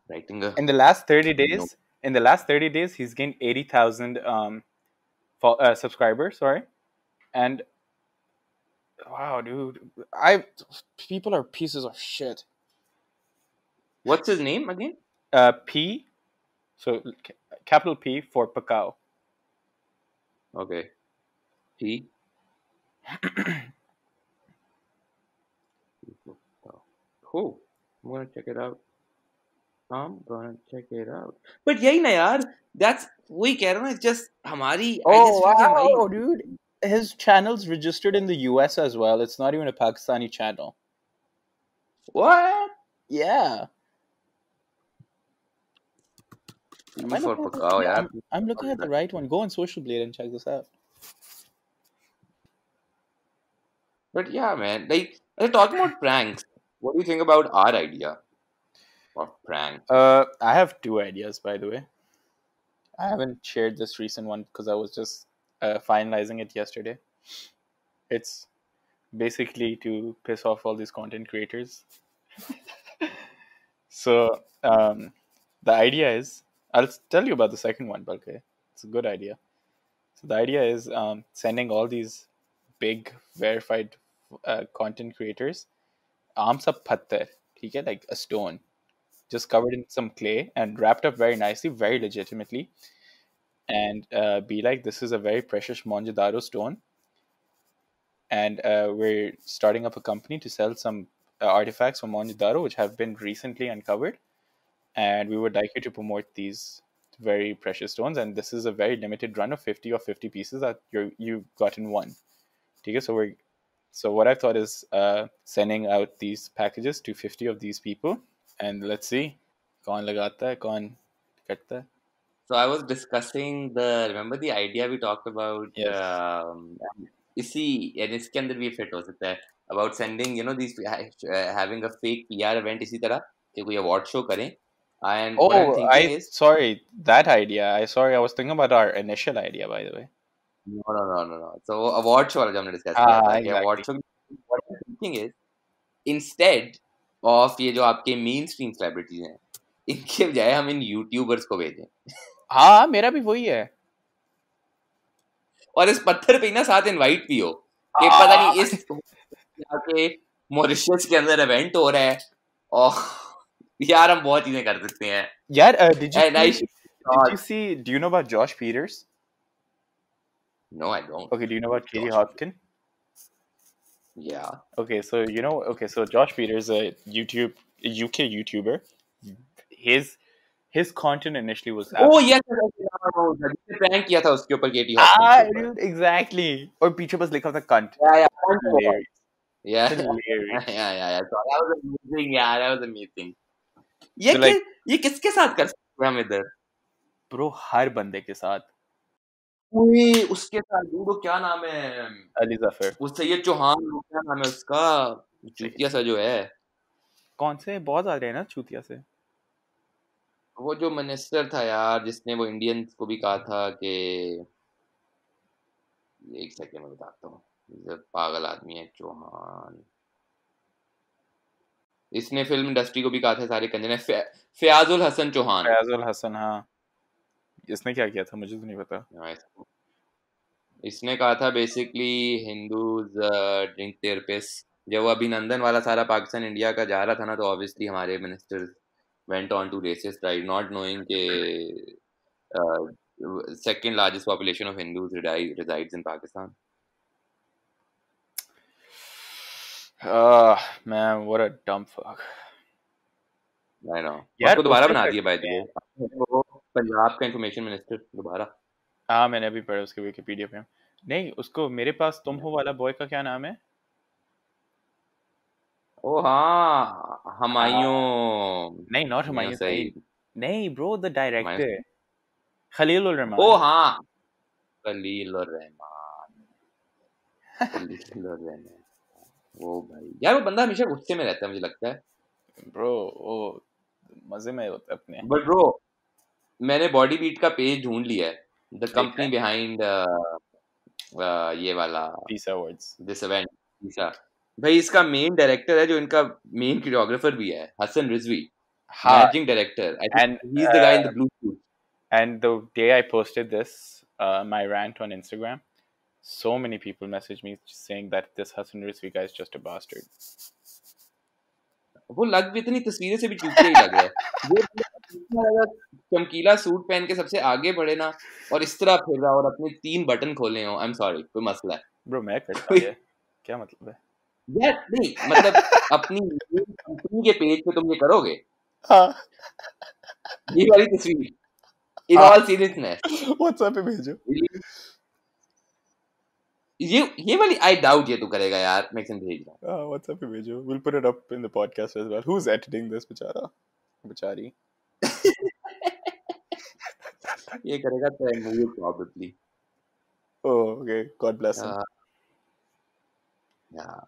Writing a. in the last 30 days No. in the last 30 days he's gained 80,000 um fo- uh, subscribers sorry and wow dude I people are pieces of shit What's his name again? uh P so ca- capital P for Pacao Okay. T. Oh, I'm gonna check it out. I'm gonna check it out. But यही ना यार, that's वही कह रहा हूँ ना, it's just हमारी. I Oh just feel कि हमारी- wow, dude! His channel's registered in the U.S. as well. It's not even a Pakistani channel. What? Yeah, T Am I for looking the- yeah. I'm, I'm looking at the right one. Go on Social Blade and check this out. But yeah, man, like talking about pranks. What do you think about our idea of prank? Uh, I have two ideas, by the way. I haven't shared this recent one because I was just uh, finalizing it yesterday. It's basically to piss off all these content creators. so um, the idea is, I'll tell you about the second one, but okay, It's a good idea. So the idea is um, sending all these big verified uh, content creators arms up pattar, okay? like a stone, just covered in some clay and wrapped up very nicely, very legitimately, and uh, be like, this is a very precious Mohenjo-daro stone, and uh, we're starting up a company to sell some uh, artifacts from Mohenjo-daro which have been recently uncovered And we would like you to promote these very precious stones, and this is a very limited run of 50 or 50 pieces that you you got in one. Okay, so we're so what I thought is uh, sending out these packages to 50 of these people, and let's see, कौन लगाता है, कौन कटता है. So I was discussing the remember the idea we talked about Yes. um, इसी and इसके अंदर भी fit हो सकता है about sending you know these uh, having a fake PR event इसी तरह कि कोई award show करें and Oh, I is sorry that idea. I sorry, I was thinking about our initial idea, by the way. no no no no no so award show हमने discuss हाँ, किया था कि exactly. award show what I'm thinking is instead of ये जो आपके mainstream celebrities हैं इनके बजाय हम इन YouTubers को भेजें हाँ मेरा भी वही है और इस पत्थर पे ही ना साथ इनवाइट भी हो कि पता नहीं इस जाके मॉरिशस के अंदर इवेंट हो रहा है और यार हम बहुत चीजें कर सकते हैं यार did you did you see do you know about Josh Peters No, I don't. Okay, do you know about Katie Hopkin? Yeah. Okay, so you know, okay, so Josh Pieters, a YouTube a UK YouTuber, his his content initially was. Oh yes, prank Ah, exactly. और पीछे was लिखा the cunt. Yeah, yeah, Yeah. Yeah, yeah, yeah. So that was amazing. Yeah, that was amazing. ये So, like- ये किसके साथ कर सकते हैं हम इधर? Bro हर बंदे के साथ। ओए उसके साथ वो क्या नाम है? अली ज़फ़र वो सैयद चौहान क्या नाम है उसका। चूतिया सा जो है। कौन से? बहुत आ रहे हैं ना चूतिया से। वो जो मिनिस्टर था यार जिसने वो इंडियंस को भी कहा था कि एक सेकंड में बताता हूँ। पागल आदमी है चौहान। इसने फ़िल्म इंडस्ट्री को भी कहा था सारे कंजर फे, फयाजुल हसन चौहान। फयाजुल हसन हाँ। इसने क्या किया था? मुझे तो नहीं पता। हाँ, इसने कहा था basically Hindus drink their piss जब वो अभिनंदन वाला सारा पाकिस्तान इंडिया का जा रहा था ना तो ऑब्वियसली हमारे minister went on to racist right not knowing के second largest population of Hindus resides in Pakistan uh man what a dumb fuck. I know यार, उसको दोबारा बना दिया द वो पंजाब का इंफॉर्मेशन मिनिस्टर दोबारा। हाँ मैंने अभी पढ़ा उसके विकिपीडिया पे। नहीं उसको मेरे पास तुम हो वाला बॉय का क्या नाम है? ओ हाँ हमायूं। नहीं नॉट हुमायूं सही। नहीं bro the director Khalil ul Rahman oh हाँ। खलील और रहमान खलील और रहमान वो भाई। यार वो बंदा हमेशा गुस्से में रहता है मुझे लगता है। ब्रो वो मज़े में होता है अपने। बट ब्रो मैंने बॉडी बीट का पेज ढूंढ लिया है। द कंपनी बिहाइंड ये वाला। Piece awards this event Isa भाई इसका मेन डायरेक्टर है जो इनका मेन कोरियोग्राफर भी है Hasan Rizvi managing director I think he is the guy in the blue suit the day I posted this uh, my rant on Instagram so many people messaged me saying that this Hassan Rizvi guy is just a bastard. वो लग भी इतनी तस्वीरें से भी चूतिया ही लग रहा है। वो चमकीला सूट पहन के सबसे आगे बढ़े ना और इस तरह फिर रहा और अपने तीन बटन खोले हो। आई एम सॉरी कोई मसला है। Bro मैं करता ये। क्या मतलब है? यार नहीं मतलब अपनी कंपनी के पेज पे तुम ये करोगे? हाँ। ये वाली तस्वीर। इन हाँ। ऑल सीरियसनेस व्हाट्सएप पे भेजो। ये ये वाली आई डाउट ये तू करेगा यार मैं इसे भेज रहा हूँ हाँ व्हाट्सएप पे भेजो we'll put it up in the podcast as well who's editing this बेचारा बेचारी ये करेगा Taimur probably oh okay god bless him या या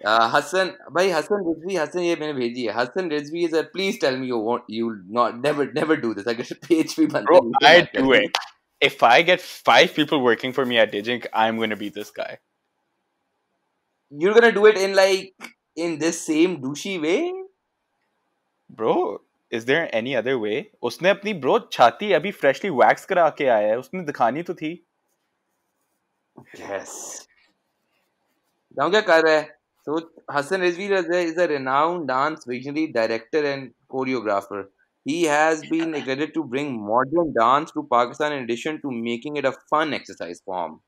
Uh, हसन भाई हसन रिजवी हसन ये मैंने भेजी है Hasan Rizvi is please tell me you want you not never never do this अगर पेज भी बंद bro I do it if I get five people working for me at Digink I'm gonna be this guy you're gonna do it in like in this same douchey way bro is there any other way उसने अपनी bro छाती अभी freshly wax करा के आया है उसने दिखानी तो थी yes जाऊँ क्या कर रहा है so Hassan Rizvi is a, is a renowned dance visionary director and choreographer he has been accredited to bring modern dance to Pakistan in addition to making it a fun exercise form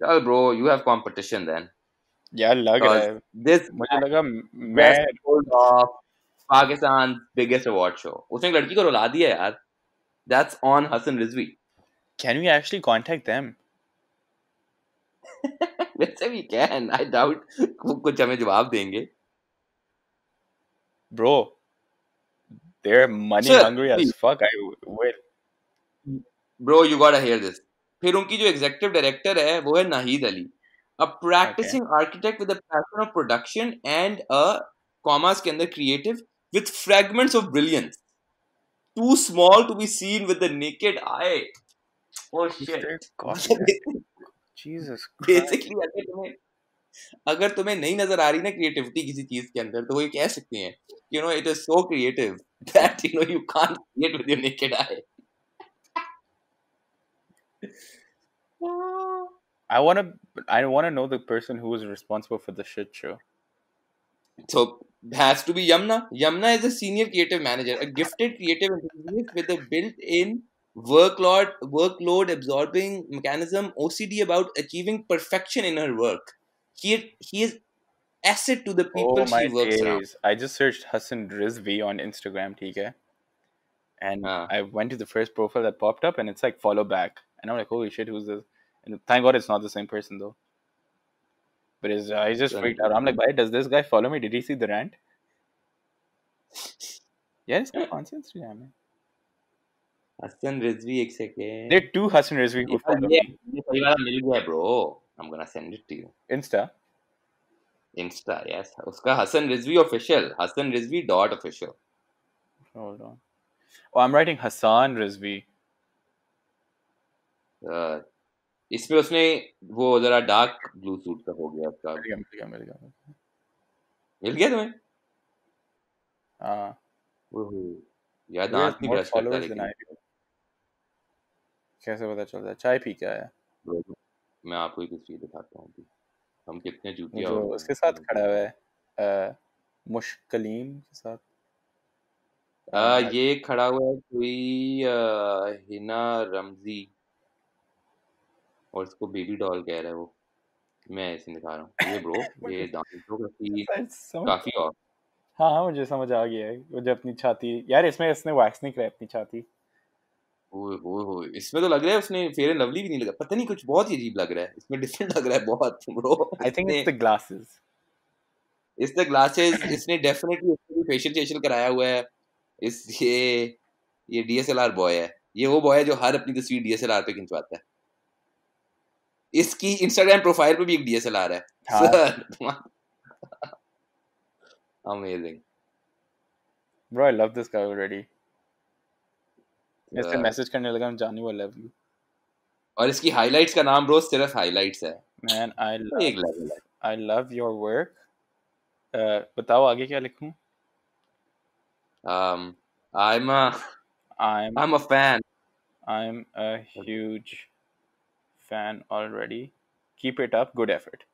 well bro you have competition then यार लग रहा because है this मुझे लगा मैं best hold of Pakistan's biggest award show उसने एक लड़की को रुला दिया यार That's on Hassan Rizvi. Can we actually contact them? वैसे we can. I doubt वो कुछ हमें जवाब देंगे. Bro, they're money Sir, hungry as please. fuck. I will. Bro, you gotta hear this. फिर उनकी जो एग्जीक्यूटिव डायरेक्टर है वो है Nahid Ali a practicing architect with a passion of production and a commerce के अंदर creative with fragments of brilliance too small to be seen with the naked eye oh They're shit cosmic. Jesus Christ. Basically अगर तुम्हें अगर तुम्हें नहीं नज़र आ रही ना क्रिएटिविटी किसी चीज़ के अंदर तो वो ये कह सकते हैं you know it is so creative that you know you can't create with your naked eye I wanna I wanna know the person who was responsible for the shit show. So has to be Yamna. Yamna is a senior creative manager, a gifted creative enthusiast with a built-in workload workload absorbing mechanism, OCD about achieving perfection in her work. He he is asset to the people oh my she works around. days. I just searched Hassan Rizvi on Instagram, TK. And Ah. I went to the first profile that popped up and it's like follow back. And I'm like, holy shit, who's this? And thank God it's not the same person though. But it's, I just Then- freaked out. I'm like, why does this guy follow me? Did he see the rant? Yeah, it's not on Instagram, man. Hassan Rizvi एक second. There are two Hassan Rizvi who follow ये me. ये सही वाला मिल गया bro. I'm gonna send it to you. Insta. Insta, yes. उसका Hassan Rizvi official. Hassan Rizvi dot official. Hold on. Oh, I'm writing Hassan Rizvi. Uh, इसमें उसने वो जरा डार्क ब्लू सूट का हो गया उसका मिल गया, मिल गया, मिल गया. मिल गया तुम्हें Uh, ओहो यार दांत नहीं ब्रश करता लेकिन कैसे पता चल रहा है चाय पी के आया Bro, मैं आपको एक तस्वीर दिखाता हूँ। हम कितने चूतिया जो उसके साथ खड़ा हुआ है मुश्कलीम के साथ। आ, ये खड़ा हुआ है कोई हिना रमजी। और इसको बेबी डॉल कह रहा है वो। मैं ऐसे दिखा रहा हूँ। ये ब्रो ये दांतों काफ़ी समझ काफ़ी ऑफ़ हाँ हाँ मुझे समझ आ गया है। वो जो अपनी छाती यार इसमें इसने वैक्स नहीं कराई अपनी छाती। ओए होए इसमें तो लग रहा है उसने फेयर एंड लवली भी नहीं लगा। पता नहीं कुछ बहुत ही अजीब लग रहा है। इसमें डिफरेंट लग रहा है बहुत bro I think it's the glasses is the glasses इसने डेफिनेटली उसको फेशियल फेशियल कराया हुआ है। इस ये ये डीएसएलआर बॉय है। ये वो बॉय है जो हर अपनी तस्वीर डीएसएलआर पे खिंचवाता है। इसकी इंस्टाग्राम प्रोफ़ाइल पे भी एक डीएसएलआर है। हाँ। Sir amazing bro I love this guy already इससे Yeah. मैसेज करने लगा I'm जानी वो लव यू और इसकी हाइलाइट्स का नाम ब्रो सिर्फ हाइलाइट्स है मैन आई तो एक लव लेवल है आई लव योर वर्क बताओ आगे क्या लिखूं um I'm a I'm I'm a fan I'm a huge fan already. Keep it up. Good effort.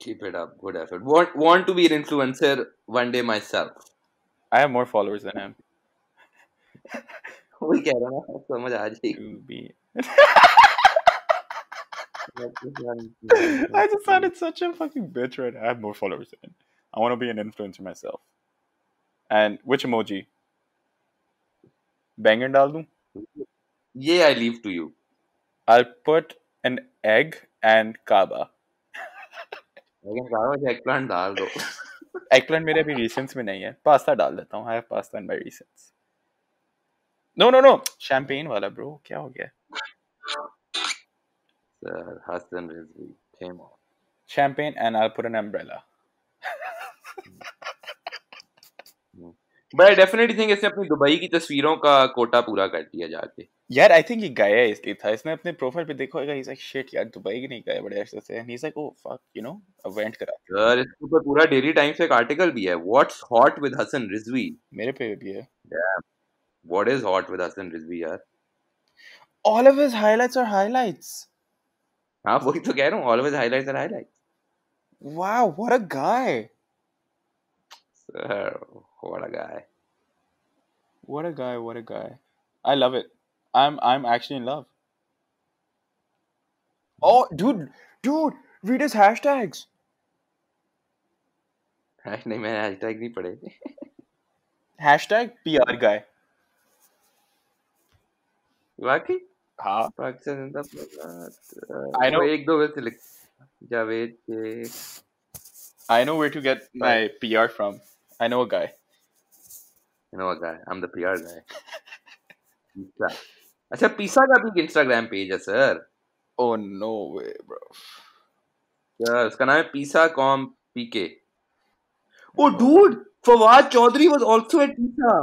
keep it up good effort want want to be an influencer one day myself I have more followers than him. वही कह रहा हूँ ना समझ आ जाएगी To be. I just sounded such a fucking bitch right now. I have more followers than him. I want to be an influencer myself. And which emoji? Banger डाल दूं? ये I leave to you I'll put an egg and kaba. लेकिन कहा मुझे eggplant डाल दो Eggplant मेरे अभी recents में नहीं है. Pasta डाल देता हूँ. I have pasta in my recents. No, no, no. Champagne वाला bro. क्या हो गया? Sir, Hassan Rizvi came on Champagne and I'll put an umbrella. but I definitely think इसने अपनी दुबई की तस्वीरों का कोटा पूरा कर दिया जाके। यार आई थिंक ये गया है इसलिए था। इसने अपने प्रोफ़ाइल पे देखा होगा इज़ लाइक शिट यार दुबई की नहीं गया बड़े अच्छे से। And he is like oh fuck you know event करा सर इसके ऊपर पूरा डेली टाइम्स एक आर्टिकल भी है। What's hot with Hasan Rizvi मेरे पे भी है। What is hot with Hasan Rizvi यार all of his highlights are highlights हाँ वही तो कह रहा हूँ always highlights are highlights wow what a guy sir what a guy what a guy what a guy I love it I am I am actually in love Oh, dude, dude, read his hashtags. नहीं मैंने hashtag नहीं पढ़े Hashtag PR guy. हाँ। I know एक दो लिख जावेद के। I know where to get my PR from I know a guy I know a guy I am the PR guy अच्छा पीसा का भी इंस्टाग्राम पेज है sir oh no way bro उसका नाम है PISA com PK oh dude Fawad Chaudhry was also at PISA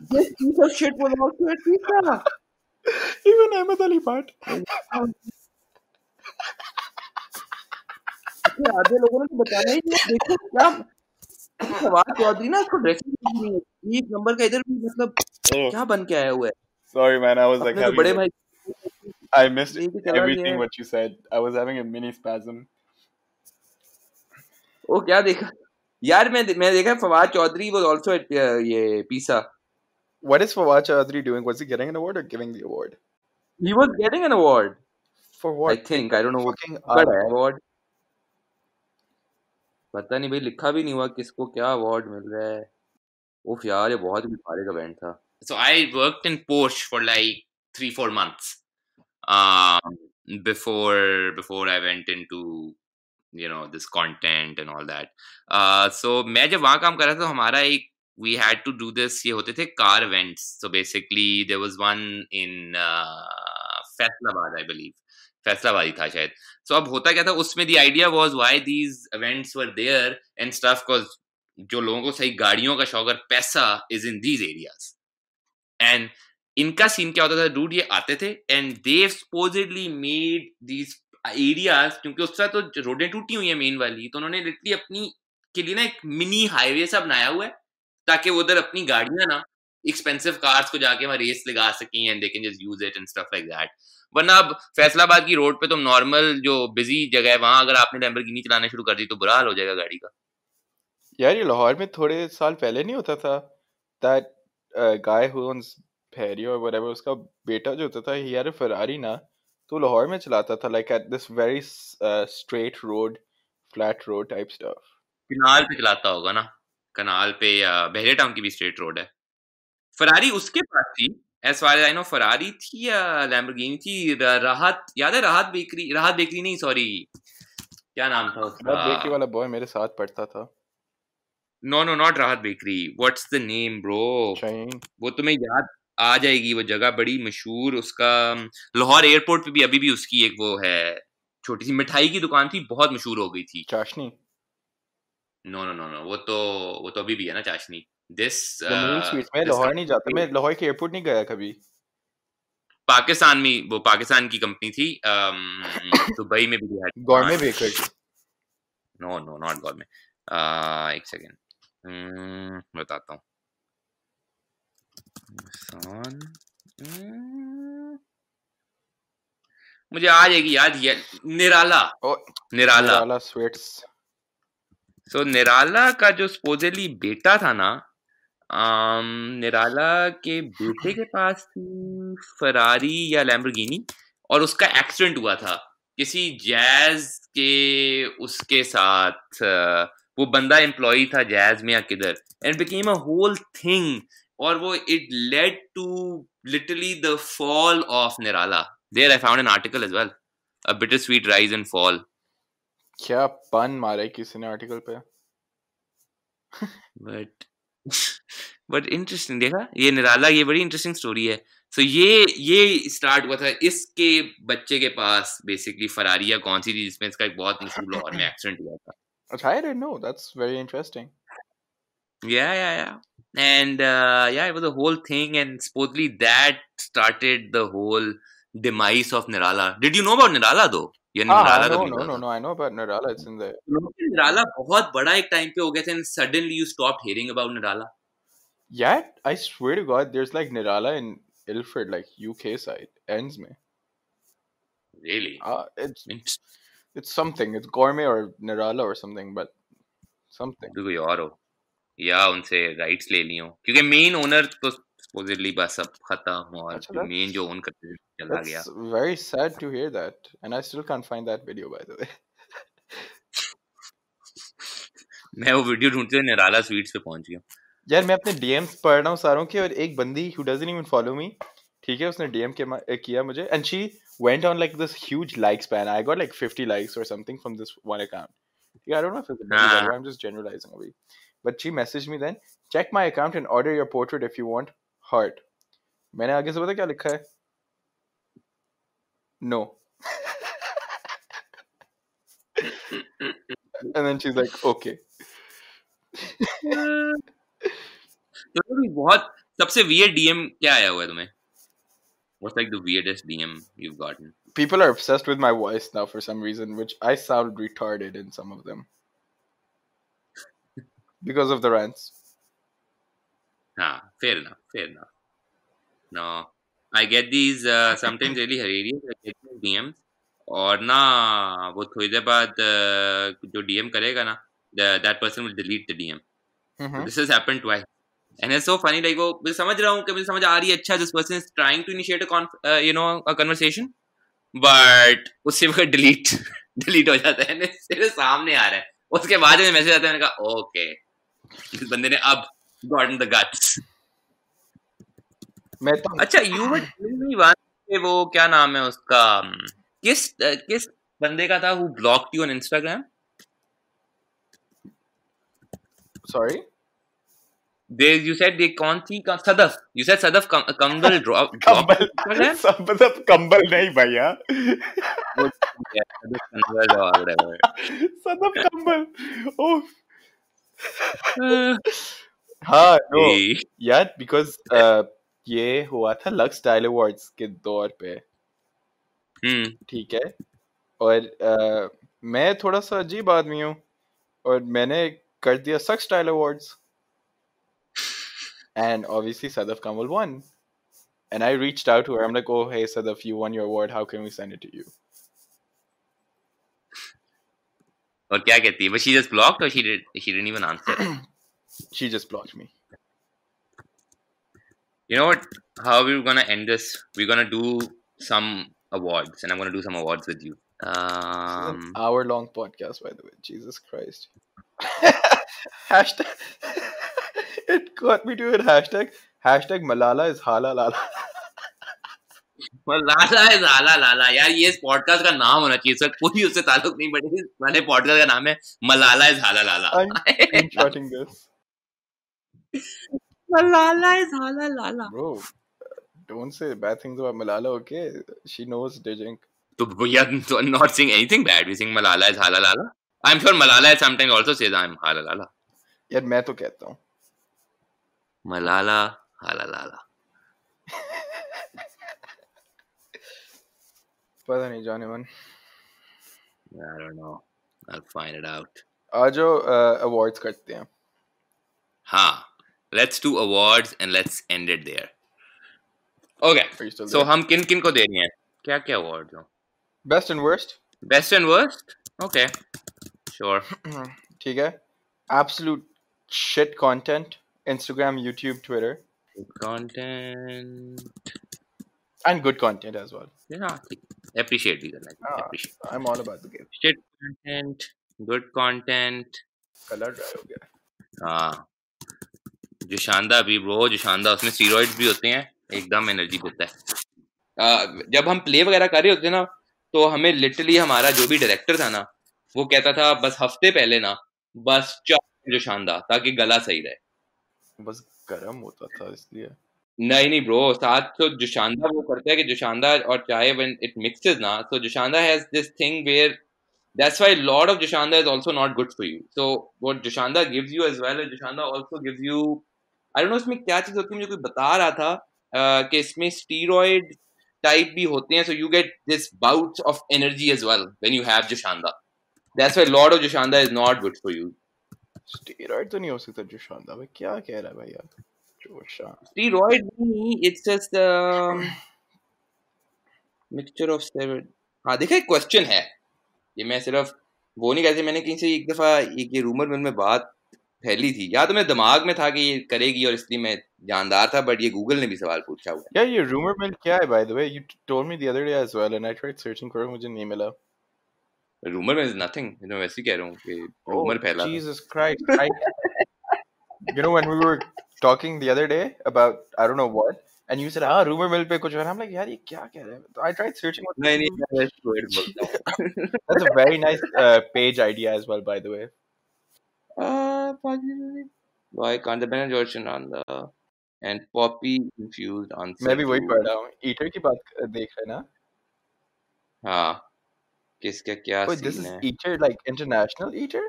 This piece of shit was also at pizza. Even Ahmed Ali. अच्छा, आधे लोगों ने तो बताया ही नहीं देखो क्या फवाद चौधरी ना उसको ड्रेसिंग नहीं है एक नंबर का इधर भी मतलब Oh, क्या बन के आया हुआ है sorry, man. I was like अपने तो having. बड़े a- भाई I missed everything what you said. I was having a mini spasm. ओ क्या देखा यार मैं मैं देखा Fawad Chaudhry was also at ये PISA What is Fawad Chaudhary doing? Was he getting an award or giving the award? he was getting an award For I what? think I don't know what Fucking but art. award पता नहीं भाई लिखा भी नहीं हुआ किसको क्या award मिल रहा है उफ यार ये बहुत ही फाड़े का बैंड था so I worked in Porsche for like three four months um before before I went into you know this content and all that uh so मैं जब वहाँ काम कर रहा था तो हमारा एक we had to do this ये होते थे car events so basically there was one in uh, Faisalabad I believe. Faisalabad था शायद. सो अब होता क्या था उसमें the idea was why these events were there and stuff cause जो लोगों को सही गाड़ियों का शौक और पैसा is in these areas and इनका सीन क्या होता था डूड ये आते थे and they supposedly made these areas क्योंकि उस तरह तो रोडें टूटी हुई है मेन वाली तो उन्होंने लिटरली अपनी के लिए ना एक मिनी हाईवे सा बनाया हुआ है ताकि वो उधर अपनी गाड़ियाँ ना एक्सपेंसिव कार्स को जाके वहाँ रेस लगा सकें and they can just use it and stuff like that वरना अब फैसलाबाद की रोड पे तुम नॉर्मल जो बिज़ी जगह है वहाँ अगर आपने लैम्बोर्गिनी चलाना शुरू कर दी तो बुरा हाल हो जाएगा गाड़ी का। यार ये लाहौर में थोड़े साल पहले नहीं होता था? Uh, guy who owns Perry or whatever उसका बेटा जो होता था he had a Ferrari ना तो लाहौर में चलाता था like this very uh, straight road flat road type stuff. Canal पे चलाता होगा ना। कनाल पे या बहरे टाउन की भी स्ट्रेट रोड है। फरारी उसके पास थी as far I know Ferrari थी या लैम्बोर्गिनी थी? राहत याद है राहत बेकरी राहत बेकरी नहीं सॉरी। क्या नाम था उसका? वाला boy मेरे साथ पढ़ता था। No no not Rahat bakery. What's the name bro वो तुम्हें याद आ जाएगी वो जगह बड़ी मशहूर उसका लाहौर एयरपोर्ट पे भी अभी भी उसकी एक वो है छोटी सी मिठाई की दुकान थी बहुत मशहूर हो गई थी। चाशनी। नो नो नो नो वो तो वो तो अभी भी है ना चाशनी। दिस main मैं लाहौर नहीं जाता। मैं लाहौर के एयरपोर्ट नहीं गया कभी। पाकिस्तान में वो पाकिस्तान की कंपनी थी दुबई में भी Gourmet Bakers no no not god में एक सेकेंड बताता हूँ। हम्म, मुझे आ जाएगी याद ये निराला। निराला। निराला स्वीट्स। सो निराला का जो सपोजली बेटा था ना um, निराला के बेटे के पास थी फरारी या लैम्बोर्गिनी और उसका एक्सीडेंट हुआ था। किसी जैज के उसके साथ वो बंदा एम्प्लॉय था जैज में या किधर। And became a whole thing और वो it led to literally the fall of Nirala there I found an article as well a bitter sweet rise and fall क्या पन मारे किसी ने आर्टिकल पे? बट बट इंटरेस्टिंग देखा? ये निराला ये बड़ी इंटरेस्टिंग स्टोरी है। सो so, ये ये स्टार्ट हुआ था इसके बच्चे के पास बेसिकली फरारिया कौन सी थी जिसमें इसका एक बहुत मशहूर लाहौर में एक्सीडेंट हुआ था। अच्छा I did know that's very interesting yeah yeah yeah and yeah it was a whole thing and supposedly that started the whole demise of Nirala did you know about Nirala though ये हाँ निराला हाँ का no भी no हुआ no था no I know about Nirala it's in the निराला बहुत बड़ा एक टाइम पे हो गया था and suddenly you stopped hearing about Nirala Yeah, I swear to God, there's like Nirala in Ilford, like UK side, ends में. really Uh, it's Interesting. it's something. It's gourmet or Nirala or something, but something. तो कोई और हो या उनसे rights ले ली हो क्योंकि मेन ओनर तो सपोजिटली बस अब खत्म और अच्छा, मेन जो ओन करते थे चला गया very sad to hear that and I still can't find that video by the way मैं वो वीडियो ढूंढते निराला स्वीट्स पे पहुँच गया यार मैं अपने डीएम्स पढ़ रहा हूँ सारों के और एक बंदी who doesn't even follow me ठीक है उसने डीएम के किया मुझे and she went on like this huge like spam I got like 50 likes और something from this one account Yeah, I don't know if it's a nah. I'm just generalizing away. But she messaged me then, check my account and order your portrait if you want heart. मैंने आगे से बता क्या लिखा है? no and then she's like okay तो भी बहुत सबसे वियर्ड डीएम क्या आया हुआ है तुम्हें What's like the weirdest DM you've gotten? people are obsessed with my voice now for some reason, which I sound retarded in some of them because of the rants. Ah, fair enough, fair enough. No, I get these uh, sometimes really hilarious. I get these DMs. और ना वो थोड़ी देर बाद uh, जो DM करेगा ना that person will delete the DM this has happened twice and it's so funny like वो मैं समझ रहा हूँ कि मुझे समझ आ रही है अच्छा this person is trying to initiate you know a conversation but उससे वक्त डिलीट डिलीट हो जाता है सिर्फ़ सामने आ रहा है उसके बाद में मैसेज आता है मैंने कहा ओके okay. इस बंदे ने अब गॉटन द गट्स मैं तो अच्छा यू वर टेलिंग मी वो क्या नाम है उसका किस किस बंदे का था who blocked you on Instagram sorry They, you said they कौन थी? सदफ। You said सदफ कंबल ड्रॉप सदफ कंबल नहीं भैया। सदफ कंबल ओह हाँ no yeah because uh, ये हुआ था लक्स स्टाइल अवार्ड्स के दौर पे हम्म ठीक है और अ, मैं थोड़ा सा अजीब आदमी हूँ और मैंने कर दिया Lux Style Awards and obviously Sadaf Kamal won and I reached out to her I'm like oh hey Sadaf you won your award how can we send it to you और क्या कहती है but she just blocked or she did she didn't even answer she just blocked me you know what how we're gonna end this we're gonna do some awards and I'm gonna do some awards with you This is um an hour long podcast by the way Jesus Christ hashtag it got me to it hashtag hashtag Malala is hala lala लाला है लाला लाला यार ये इस podcast का नाम होना चाहिए sir कोई उससे ताल्लुक नहीं बट इस वाले पॉडकास्ट का नाम है मलाला इज हाला लाला Malala is Hala Lala. Bro, don't say bad things about Malala, okay? She knows Dijink. So we are not saying anything bad. We're saying Malala is Hala Lala. I'm sure Malala sometimes also says I'm Hala Lala. Yeah, I'm saying कहता Malala, Hala Lala. Lala पता नहीं जाने मन I don't know. I'll find it out. आज जो awards uh, करते हैं हाँ let's do awards and let's end it there. Okay. Are you still So there? हम किन किन को दे रहे हैं क्या क्या awards हो best and worst Best and worst? Okay. Sure. ठीक है absolute shit content Instagram YouTube Twitter Content. and good content as well Yeah. Appreciate these. Like, Ah. appreciate. I'm all about the game Shit content. Good content. Colour dry हो गया हाँ जो शानदार भी bro जो शानदार उसमें स्टीरॉइड्स भी होते हैं एकदम एनर्जी देता है। आ, जब हम प्ले वगैरह कर रहे होते ना तो हमें लिटरली हमारा जो भी डायरेक्टर था ना वो कहता था बस हफ़्ते पहले ना बस चार जो शानदार ताकि गला सही रहे। बस गर्म होता था इसलिए। नहीं नहीं ब्रो साथ तो जो शानदार वो करता है कि जो शानदार और चाहे व्हेन इट मिक्सेस ना तो Joshanda has this thing where that's why a lot of Joshanda is also not good for you. So what Joshanda gives you as well as Joshanda also gives you I don't know इसमें क्या चीज़ होती है मुझे कोई बता रहा था uh, कि इसमें स्टीरोइड टाइप भी होते हैं so you get this bout of energy as well when you have Joshanda that's why lord of Joshanda is not good for you steroid तो नहीं हो सकता जोशांदा भाई क्या कह रहा है भाई यार? जोशांदा स्टीरॉइड नहीं it's just a mixture of seven हाँ देखा एक क्वेश्चन है। ये मैं सिर्फ़ वो नहीं कहते मैंने कहीं से एक दफ़ा एक ये रूमर मिल में बात फैली थी। या तो मेरे दिमाग में था कि ये करेगी और इसलिए मैं जानदार था बट ये गूगल ने भी सवाल पूछा हुआ क्या ये रूमर मिल क्या है by the way you told me the other day as well and I tried searching for मुझे नहीं मिला। रूमर इज़ नथिंग मैं तो वैसे ही कह रहा हूँ कि रूमर oh, फैला Jesus Christ I you know when we were talking the other day about I don't know what and you said ah rumour mill पे कुछ and i'm लाइक यार ये क्या कह रहे हैं? तो i tried searching what नहीं nahi that's a very nice uh, page idea as well by the Uh, why can't the Ben George on the and poppy infused on मैं भी वही पढ़ रहा हूँ ईटर की बात कर- देख रहे हैं ना हाँ किसका क्या Wait, this सीन is है eater like international eater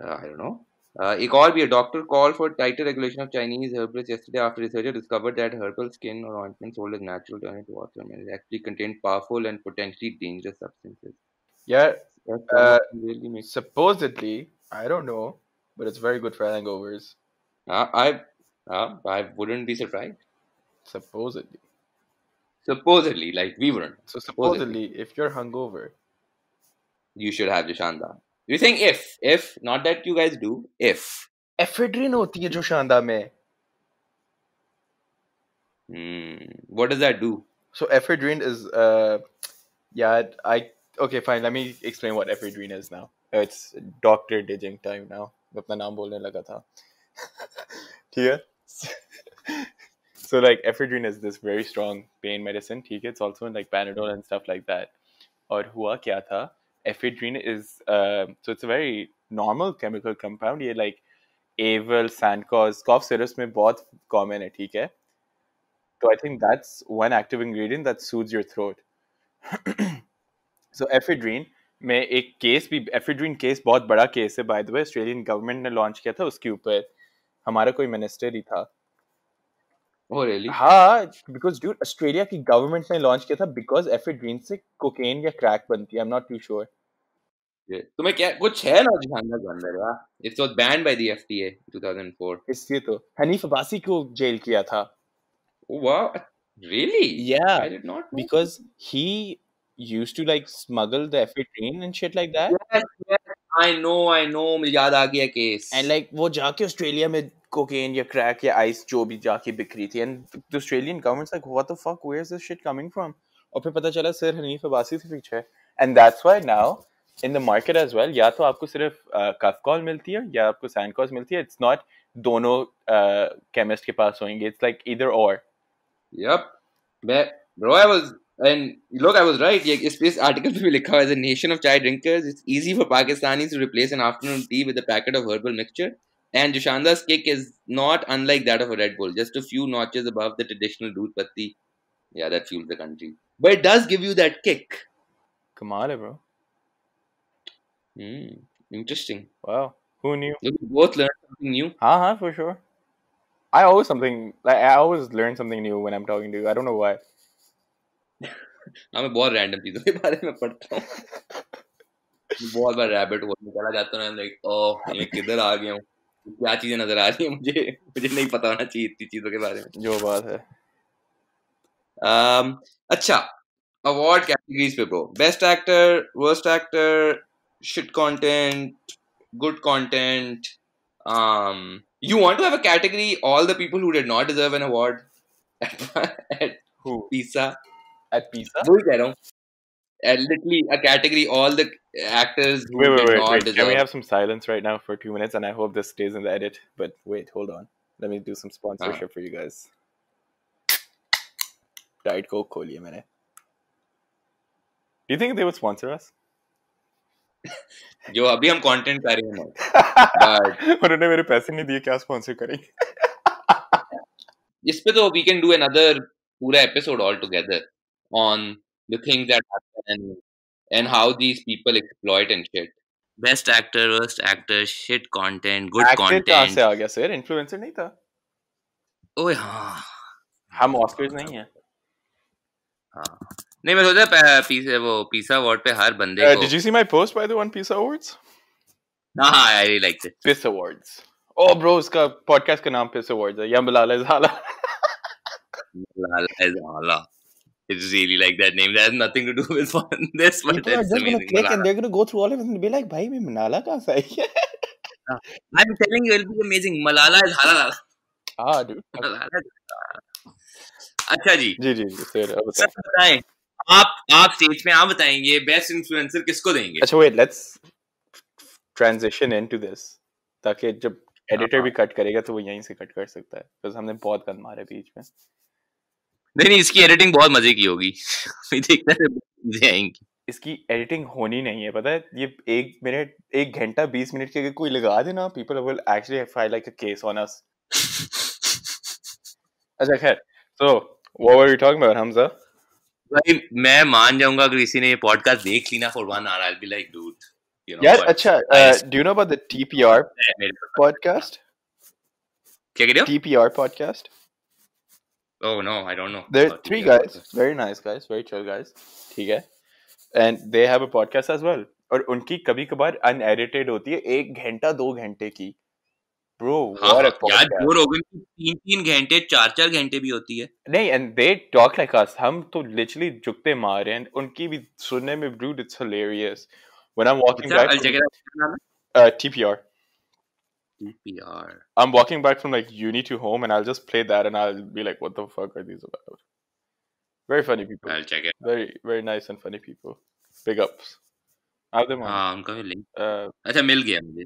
Uh, I don't know. Uh, एक और भी है doctor call for टाइटर regulation of Chinese herbalists yesterday after researchers discovered that herbal skin or ointment sold as natural turn into water may actually contain powerful and potentially dangerous substances. yeah That Uh, really makes supposedly I don't know but it's very good for hangovers uh, I uh, I wouldn't be surprised. supposedly Supposedly, like we wouldn't. so Supposedly. supposedly if you're hungover You should have Jashanda. You're saying if, if, not that you guys do, if. ephedrine होती है जो शानदा में Hmm. What does that do? so ephedrine is uh yeah I okay fine let me explain what ephedrine is now It's doctorate aging time now मैं अपना नाम बोलने लगा था ठीक है so like ephedrine is this very strong pain medicine theek it's also in like panadol and stuff like that or hua kya tha ephedrine is uh, so it's a very normal chemical compound ye like एवल सैंडकॉज cough syrups में बहुत common है ठीक है तो I think that's one active ingredient that shoes your throat so ephedrine में एक केस भी एफिड्रीन केस बहुत बड़ा केस है by the way Australian government ने लॉन्च किया था उसके ऊपर। हमारा कोई मिनिस्टर ही था। Oh, really? हाँ बिकॉज़ ड्यूड ऑस्ट्रेलिया की गवर्नमेंट ने लॉन्च किया था बिकॉज़ एफिड्रीन से कोकेन या क्रैक बनती है I am not too sure तुम्हें क्या कुछ है ना? के अंदर it's was banned by the FTA 2004 इसलिए तो हनीफ अब्बासी को जेल किया था। Really? Yeah, i did not know because he used to like smuggle the ephedrine and shit like that? Yes, yes, i know i know मुझे याद आ गया case and like वो जाके ऑस्ट्रेलिया में कोकेन या क्रैक या आइस जो भी जाके बिक रही थी the Australian governments like what the fuck where is this shit coming from और फिर पता चला सर हनीफ अब्बासी से पीछे and that's why now in the market as well या तो आपको सिर्फ़ कफ कॉल मिलती है या आपको सैंड कॉज मिलती है इट्स नॉट दोनों केमिस्ट के पास होंगे इट्स लाइक ईदर और yep मैं bro i was And look, I was right. This article इस article as a nation of chai drinkers. It's easy for Pakistanis to replace an afternoon tea with a packet of herbal mixture. And Joshanda's kick is not unlike that of a Red Bull, just a few notches above the traditional doodh patti. Yeah, that fuels the country. But it does give you that kick. Kamala, bro. Hmm. Interesting. Wow. Who knew? We both learned something new. Uh huh, for sure. I always something like I always learn something new when I'm talking to you. I don't know why. हाँ मैं बहुत random चीज़ों के बारे में पढ़ता हूँ। बहुत बार रैबिट होल में चला जाता हूँ लाइक ओह मैं किधर आ गया हूँ? क्या चीज़ें नज़र आ रही हैं मुझे? मुझे नहीं पता होना चाहिए इतनी चीज़ों के बारे में। जो बात है। Um, अच्छा अवार्ड कैटेगरीज पे bro best actor worst actor shit content good content um you want to have a category all the people who did not deserve an award? At who? Pizza? at pizza वही कह रहा हूँ And literally a category all the actors who Wait, wait, did wait, not wait. deserve Can we have some silence right now for two minutes? And I hope this stays in the edit. But wait, hold on. Let me do some sponsorship for you guys. Diet Coke खोलिए मैंने. Do you think they would sponsor us? जो अभी हम content कर रहे हैं But- उन्होंने मेरे पैसे नहीं दिए क्या स्पॉन्सर करेंगे इस पे तो we can do another पूरा episode all together on the things that happen and, and how these people exploit and shit. Best actor, worst actor, shit content, good actor कहाँ से आ गया सर इन्फ्लुएंसर नहीं था ओए हाँ हम ऑस्कर्स नहीं हैं हाँ नहीं मैं सोचा पै- पीसा वो पीसा अवार्ड पे हर बंदे Uh, को did you see my post by the One Piece Awards? हाँ हाँ I really like it Piss Awards. Oh, bro, उसका podcast का नाम Piss Awards है. या Malala Zala. Lala is Allah. It's really like that name. That has nothing to do with one- this, but People are just gonna amazing. click Malala. and they're gonna go through all of it and be like, मैं Malala कहाँ से आई I'm telling you, it'll be amazing. Malala is halala. हाँ, dude. Malala अच्छा जी जी जी sir अब बताएँ. आप आप stage पे आप बताएँगे बेस्ट इन्फ्लुएंसर किसको देंगे अच्छा wait, let's transition into this ताकि जब एडिटर हाँ। भी कट करेगा तो वो यहीं से कट कर सकता है बिकॉज़ हमने बहुत गंद मारे बीच में नहीं नहीं इसकी एडिटिंग बहुत मज़े की होगी। देखना चीज़ें आएँगी। इसकी एडिटिंग होनी नहीं है पता है? ये एक मिनट एक घंटा बीस मिनट के अगर कोई लगा देना people will actually file like a case on us अच्छा खैर so what were you talking about Hamza भाई मैं मान जाऊँगा अगर किसी ने ये पॉडकास्ट देख ली ना for one hour I be like dude you know यार अच्छा do you know about the TPR podcast क्या कह रहे हो? TPR podcast. Oh no, I don't know. There are three guys, very nice guys, very chill guys. ठीक है, and they have a podcast as well. और उनकी कभी कभार unedited होती है एक घंटा दो घंटे की. Bro, हाँ, हाँ, यार podcast. रोगन की तीन तीन घंटे चार चार घंटे भी होती है नहीं, and they talk like us. हम तो literally जुकते मारे हैं. उनकी भी सुनने में dude, it's hilarious. When I'm walking अच्छा, back I'll check from, it out. uh, TPR, TPR. I'm walking back from like uni to home, and I'll just play that, and I'll be like, "What the fuck are these about?" Very funny people. I'll check it. very very nice and funny people. Big ups. Have them on. हाँ उनका भी link Uh, अच्छा मिल गया मुझे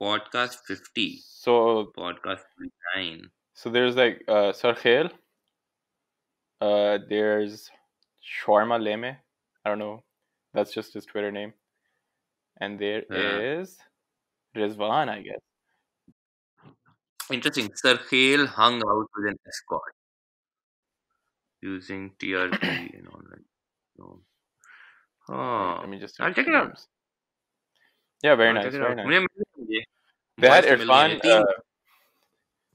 podcast 50 so podcast 49 so there's like uh, Sarkhel. Uh, there's Sharma Leme. I don't know. That's just his Twitter name. And there is Yeah. Rizwan, I guess. Interesting. Sir Hale hung out with an escort using TRP and online. Oh, let me just. I'll check it out. Yeah, very I'll nice. Very nice. They had Irfan. Uh,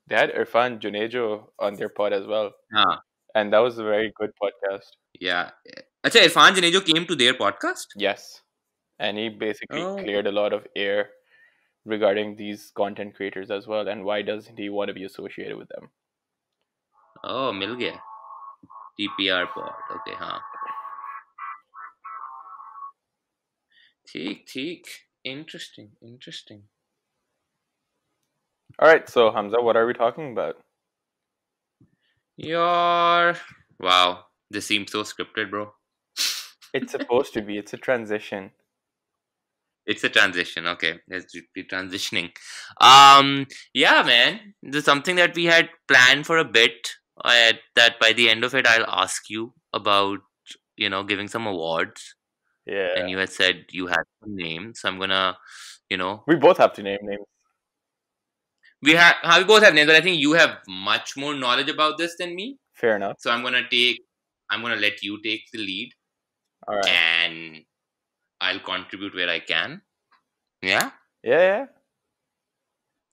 they had Irfan Junejo on their pod as well. Yeah. And that was a very good podcast. Yeah. Acha, Irfan Junejo came to their podcast? Yes. And he basically oh. cleared a lot of air regarding these content creators as well and why doesn't he want to be associated with them? Oh mil gaya tpr pod okay huh. Theek theek interesting interesting. All right so hamza what are we talking about? Your wow. This seems so scripted bro. It's supposed to be. It's a transition. It's a transition. Okay, let's be transitioning. Um, yeah, man, there's something that we had planned for a bit. Uh, that by the end of it, I'll ask you about, you know, giving some awards. Yeah. And you had said you had some names, so I'm gonna, you know, We both have to name names. we have we both have names, but I think you have much more knowledge about this than me. Fair enough. So I'm gonna take, I'm gonna let you take the lead, All right. and I'll contribute where I can. Yeah, Yeah, yeah.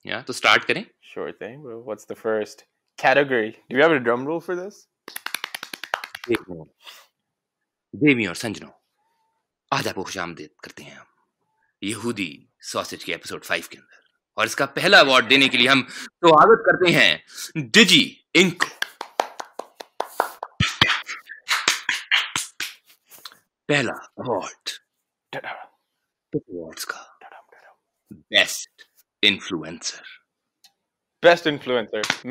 yeah. So start करें. Sure thing. Well, what's the first category? Do you have a drum roll for this? देवी और संजनो आज आपको खुश आमदेद करते हैं हम यहूदी sausage के एपिसोड फाइव के अंदर और इसका पहला अवार्ड देने के लिए हम स्वागत करते हैं डिजी इंक पहला अवार्ड. बेस्ट इन्फ्लुएंसर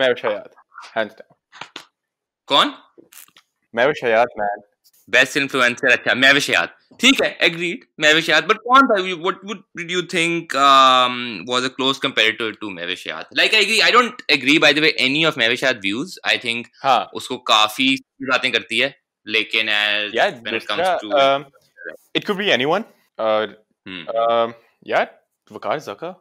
अच्छा ठीक है एग्रीड बट कौन था what would did you think was a close comparator to like I agree I don't agree by the way any of views I think. उसको काफ़ी बातें करती है लेकिन it दूसरा, comes to um, it could be anyone. Uh, Hmm. um, yeah, Vakar Zaka.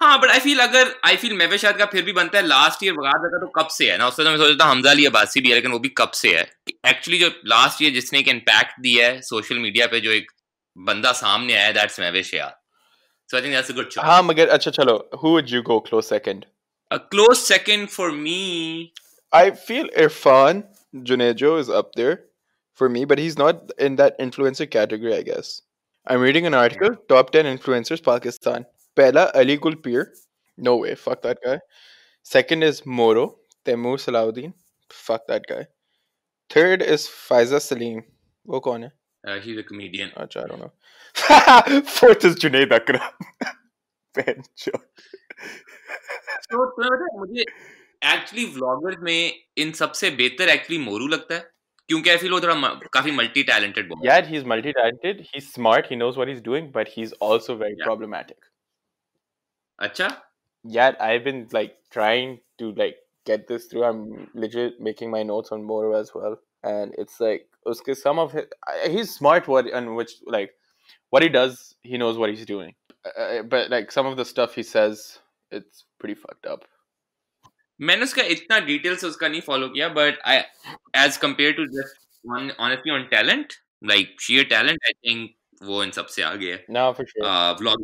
हाँ but I feel अगर I feel मैविशयात का फिर भी बनता है लास्ट ईयर वगार का तो कब से है ना उससे तो मैं सोचता हमजा अली अब्बासी भी है लेकिन वो भी कब से है एक्चुअली जो लास्ट ईयर जिसने एक इम्पैक्ट दिया है सोशल मीडिया पे जो एक बंदा सामने आया that's मैविशयात so I think that's a good choice हाँ मगर अच्छा चलो who would you go close second A close second for me. I feel Irfan Junejo is up there for me, but he's not in that influencer category, I guess. I'm reading an article Top 10 Influencers Pakistan. Pehla Ali Gul Pir. No way, fuck that guy. Second is Moro, Taimoor Salahuddin. Fuck that guy. Third is Faiza Salim. Who is he? Uh, he's a comedian. Achha, I don't know. Fourth is Junaid Akram. तो मुझे actually vlogger में इन सबसे बेहतर actually Moru लगता क्योंकि I feel वो थोड़ा म- काफी multi talented boy Yeah, he's multi-talented. He's smart. He knows what he's doing, but he's also very Yeah. problematic. अच्छा yet I've been like trying to like get this through. I'm legit making my notes on Moro as well, and it's like uske some of his, I- he's smart what and which like what he does, he knows what he's doing. Uh, but like some of the stuff he says, it's pretty fucked up. मैंने उसका इतना detail से उसका नहीं follow किया but I as compare to just one honestly on talent like share talent I think वो इन सबसे आगे है No, for sure. Vlog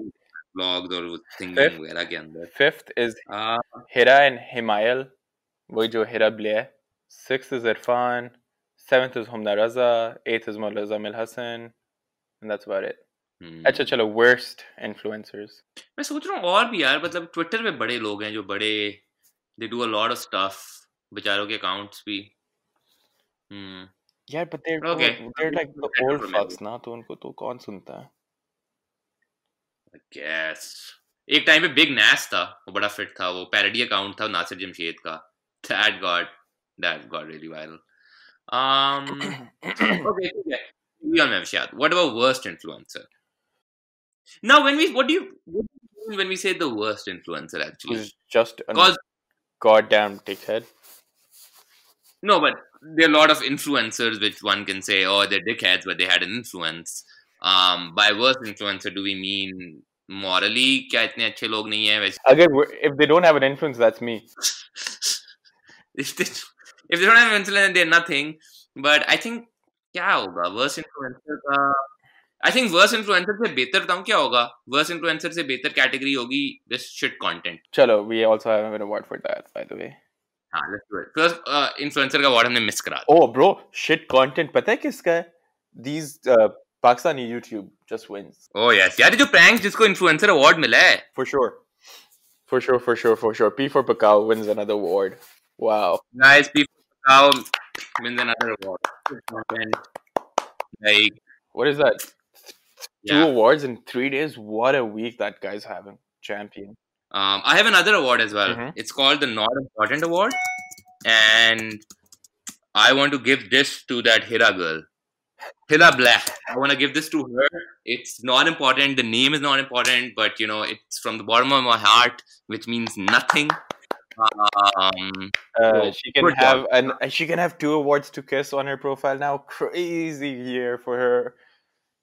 vlogs और Fifth? वगैरह के अंदर is uh, Hira and Himayal, वही जो Blay. Sixth is Irfan. Seventh is Humna Raza. Eighth is Mullah Zamil Hassan. And that's about it. हम्म। अच्छा चलो worst influencers. मैं सोच रहा हूँ और भी यार मतलब ट्विटर पे बड़े लोग हैं जो बड़े they do a lot of stuff बेचारों के अकाउंट्स भी हम्म Yeah, but they're Okay. they're like the old fucks ना तो उनको तो कौन सुनता है? गैस एक टाइम पे बिग नैस था वो बड़ा फिट था वो पैरोडी अकाउंट था नासिर जमशेद का that got that got really viral um okay ठीक है on Memshad. What about worst influencer? Now, when we what do you what do you when we say the worst influencer actually? Who's just Because goddamn dickhead. no, but there are a lot of influencers which one can say, oh, they're dickheads, but they had an influence. Um, by worst influencer, do we mean morally क्या इतने अच्छे लोग नहीं हैं वैसे Again, we're- if they don't have an influence, that's me. if they if they don't have influence, they're nothing. But I think क्या होगा worst influencer का आई थिंक वर्स इन्फ्लुएंसर से बेहतर बताऊँ क्या होगा वर्स इन्फ्लुएंसर से बेहतर कैटेगरी होगी दिस शिट कंटेंट चलो we also have an award for that by the way हाँ let's do it plus influencer का अवार्ड हमने मिस करा ओह ब्रो शिट कंटेंट पता है किसका है दीस Pakistani YouTube just wins. Oh yes, यार जो pranks जिसको influencer award मिला है. For sure, for sure, for sure, for sure. P for Pakao wins another award. Wow. Guys, P for Pakao wins another award. Like, what is that? Two yeah. awards in three days. What a week that guy's having. Champion. Um, I have another award as well. Mhm. It's called the Not Important Award, and I want to give this to that Hira girl, Hira Black. I want to give this to her. It's not important. The name is not important, but you know, it's from the bottom of my heart, which means nothing. Um, Uh, she can have and she can have two awards to kiss on her profile now. Crazy year for her.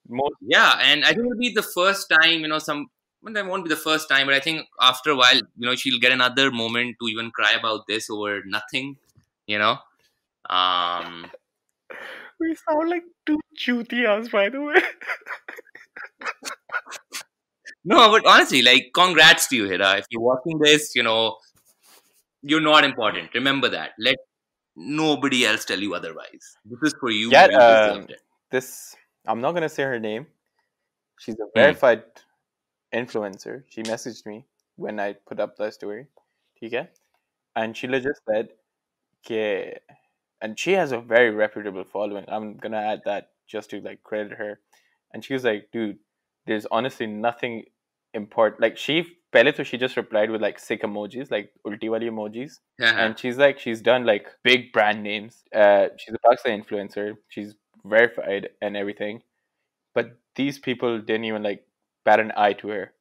Most yeah, and I think it'll be the first time, you know, some. Well, that won't be the first time, but I think after a while, you know, she'll get another moment to even cry about this over nothing, you know. Um, we sound like two chutias, by the way. No, but honestly, like, congrats to you, Hira. If you're watching this, you know, you're not important. Remember that. Let nobody else tell you otherwise. This is for you. Yeah, you it. this I'm not gonna say her name. She's a Hmm. verified influencer. She messaged me when I put up the story. Okay? And she legit said "Ke," and she has a very reputable following. I'm gonna add that just to like credit her. And she was like, dude, there's honestly nothing important like she pehle to she just replied with like sick emojis, like ulti wali emojis and she's like she's done like big brand names uh she's a Pakistan influencer she's verified and everything but these people didn't even like bat an eye to her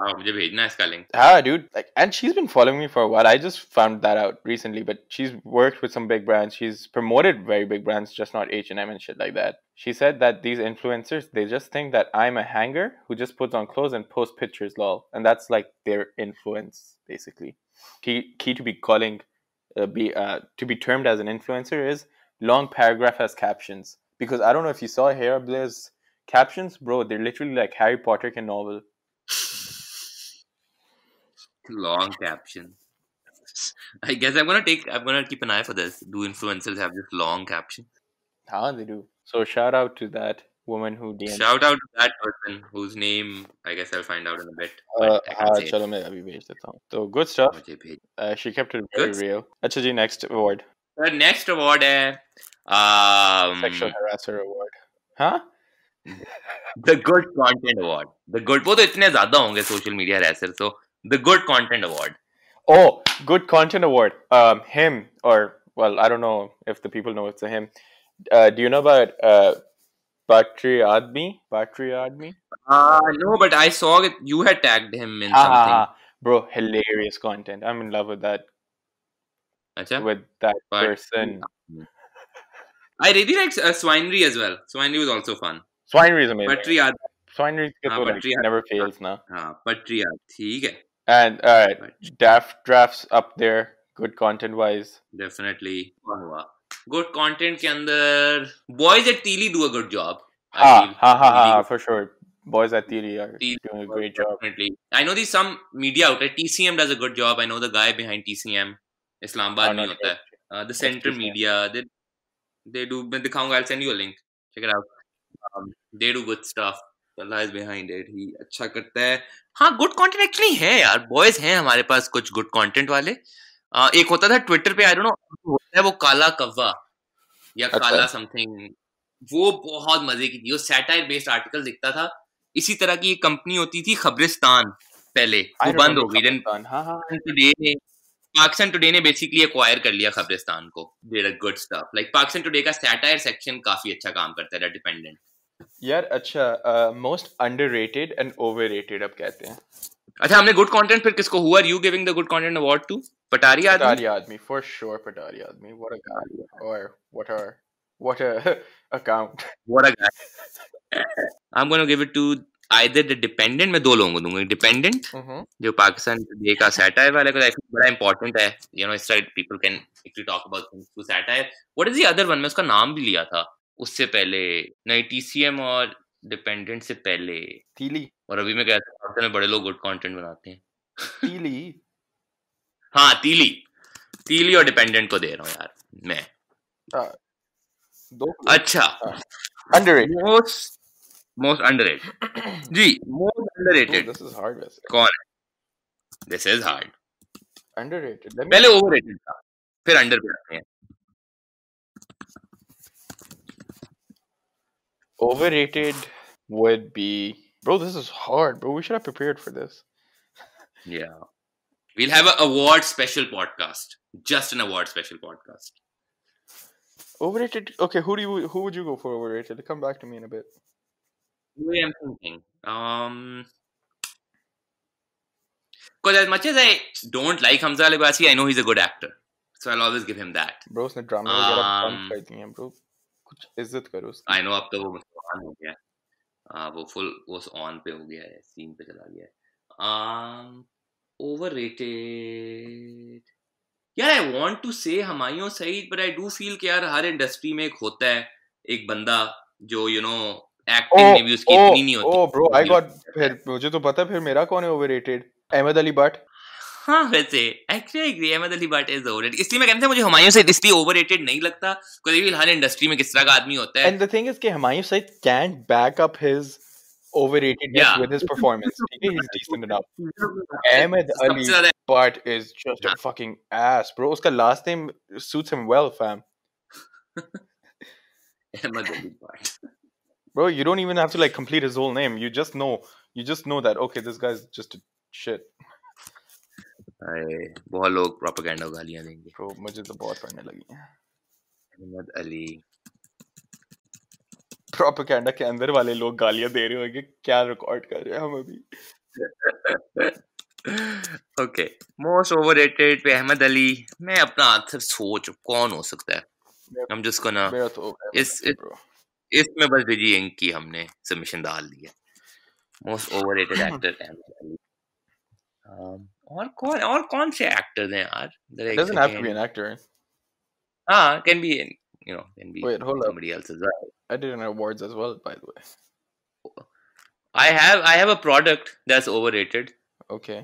Wow, मुझे भेजना है इसका link. ah dude like and she's been following me for a while i just found that out recently but she's worked with some big brands she's promoted very big brands just not h&m and shit like that she said that these influencers they just think that i'm a hanger who just puts on clothes and posts pictures lol and that's like their influence basically key key to be calling uh, be uh, to be termed as an influencer is long paragraph has captions because i don't know if you saw Hera Blair's captions bro they're literally like harry potter can novel Long caption. I guess I'm gonna take. I'm gonna keep an eye for this. Do influencers have this long caption? How they do. So shout out to that woman who DM'd. Shout out to that person whose name I guess I'll find out in a bit. Uh, but I can't हाँ say it. चलो मैं अभी भेज देता हूँ तो good stuff मुझे भेज uh, she kept it very Good. real अच्छा जी next award the next award uh, sexual harasser award. Huh? The good content award. The good both itne zyada honge social media harasser so the good content award. Oh good content award. Um him or well i don't know if the people know it's a him. Uh, do you know about uh Patari Admi? Uh, no, but I saw you had tagged him in ah. Bro, hilarious content. I'm in love with that Acha? with that But- person. I really like uh, Swinery as well. Swinery was also fun. Swinery is amazing. Patri याद Swinery ke हाँ, to like, Patri याद- never fails ना. हाँ Patri याद ठीक है And alright, But Daft drafts up there, good content wise. definitely कौन हुआ good content के अंदर boys at Teely do a good job I Ha feel. ha ha ha, Teely for sure. Boys at Tili are Teely doing a does great job. Definitely. I know there's some media outlet TCM does a good job I know the guy behind TCM I'm में होता है। uh, the center TCM? media they they do मैं दिखाऊँगा I'll send you a link check it out um, they do good stuff Allah is behind it he अच्छा करता है। हाँ good content actually है यार। बॉयज़ हैं हमारे पास कुछ गुड कंटेंट वाले। uh, एक होता था ट्विटर पे आई डोंट नो होता है वो काला कव्वा या अच्छा। काला समथिंग वो बहुत मज़े की थी। वो सैटायर बेस्ड आर्टिकल दिखता था। इसी तरह की एक कंपनी होती थी खबरिस्तान पहले। I वो बंद हो गई। Then. Ha ha. Today Pakistan today ने बेसिकली एक्वायर कर लिया खबरिस्तान को did a good stuff like Pakistan today का सैटायर सेक्शन काफ़ी अच्छा काम करता है डिपेंडेंट यार अच्छा मोस्ट अंडररेटेड एंड ओवररेटेड अब कहते हैं अच्छा हमने गुड कंटेंट फिर किसको हुआ are you giving the good content award to Patari Admi Patari Admi, for sure Patari Admi. What a guy. Or what a what a account. What a guy I am gonna give it to either the dependent मैं दो लोगों को दूँगा dependent Mm-hmm. जो Pakistan today का satire वाले को I think बड़ा इंपॉर्टेंट है यू नो इस side people can actually talk about things through satire what is the other one मैं उसका नाम भी लिया था उससे पहले नहीं टीसीएम और डिपेंडेंट से पहले। Tili. और अभी मैं कहता हूँ में बड़े लोग गुड कंटेंट बनाते हैं। Tili. हाँ तीली तीली और डिपेंडेंट को दे रहा हूँ यार मैं। Uh, दो अच्छा। underrated. Most most underrated ji most Ooh, underrated this is hard. वैसे. कौन है this is hard Underrated. Let me पहले ओवररेटेड था फिर अंडर पे आते हैं overrated would be bro. This is hard, bro. We should have prepared for this. Yeah. We'll have an award special podcast. Just an award special podcast. Overrated. Okay, who do you who would you go for overrated? Come back to me in a bit. Way I'm thinking. Um because as much as I don't like Hamza Alibasi, I know he's a good actor. So I'll always give him that. Bro, उसने ड्रामे वगैरह Um, बंद कर दिए हैं bro. कुछ इज़्ज़त करो उसकी. I know अब तो वो ऑन हो गया है uh, वो फुल वो ऑन पे हो गया है सीन पे चला गया है um, overrated यार I want to say Humayun Saeed but I do feel कि यार हर इंडस्ट्री में एक होता है एक बंदा जो यू नो एक्टिंग में भी उसकी इतनी नहीं होती oh, bro, I got फिर मुझे तो पता है फिर मेरा कौन है overrated? अहमद अली भट्ट. हाँ वैसे actually agree Ahmed Ali Butt is overrated इसलिए मैं कहता था मुझे हुमायूं सईद इसलिए ओवररेटेड नहीं लगता क्योंकि हर इंडस्ट्री में किस तरह का आदमी होता है And the thing is कि Humayun Saeed can't back up his overratedness Yeah. with his performance. ठीक है, he's decent enough. Ahmed Ali Bhatt is just a हाँ. fucking ass, bro. उसका last name suits him well, fam. Ahmad Ali Bhatt Bro, you don't even have to like complete his whole name. You just know, you just know that okay, this guy's just a shit. अरे बहुत लोग propaganda गालियां देंगे Bro, मुझे तो बहुत पढ़ने लगी है. अहमद अली Propaganda के अंदर वाले लोग गालियां दे रहे होंगे क्या रिकॉर्ड कर रहे हैं हम अभी. ओके मोस्ट ओवररेटेड पे अहमद अली मैं अपना आंसर सोच कौन हो सकता है हम जस्ट गोना मेरा तो इस- Ahmed Ali, bro. इसमें बस डिजी इंक की हमने सबमिशन डाल दिया मोस्ट ओवररेटेड एक्टर एम और कौन और कौन से एक्टर हैं यार? Doesn't have to be an actor हाँ can be you know can be wait hold up else as I did an awards as well by the way I have I have a product that's overrated okay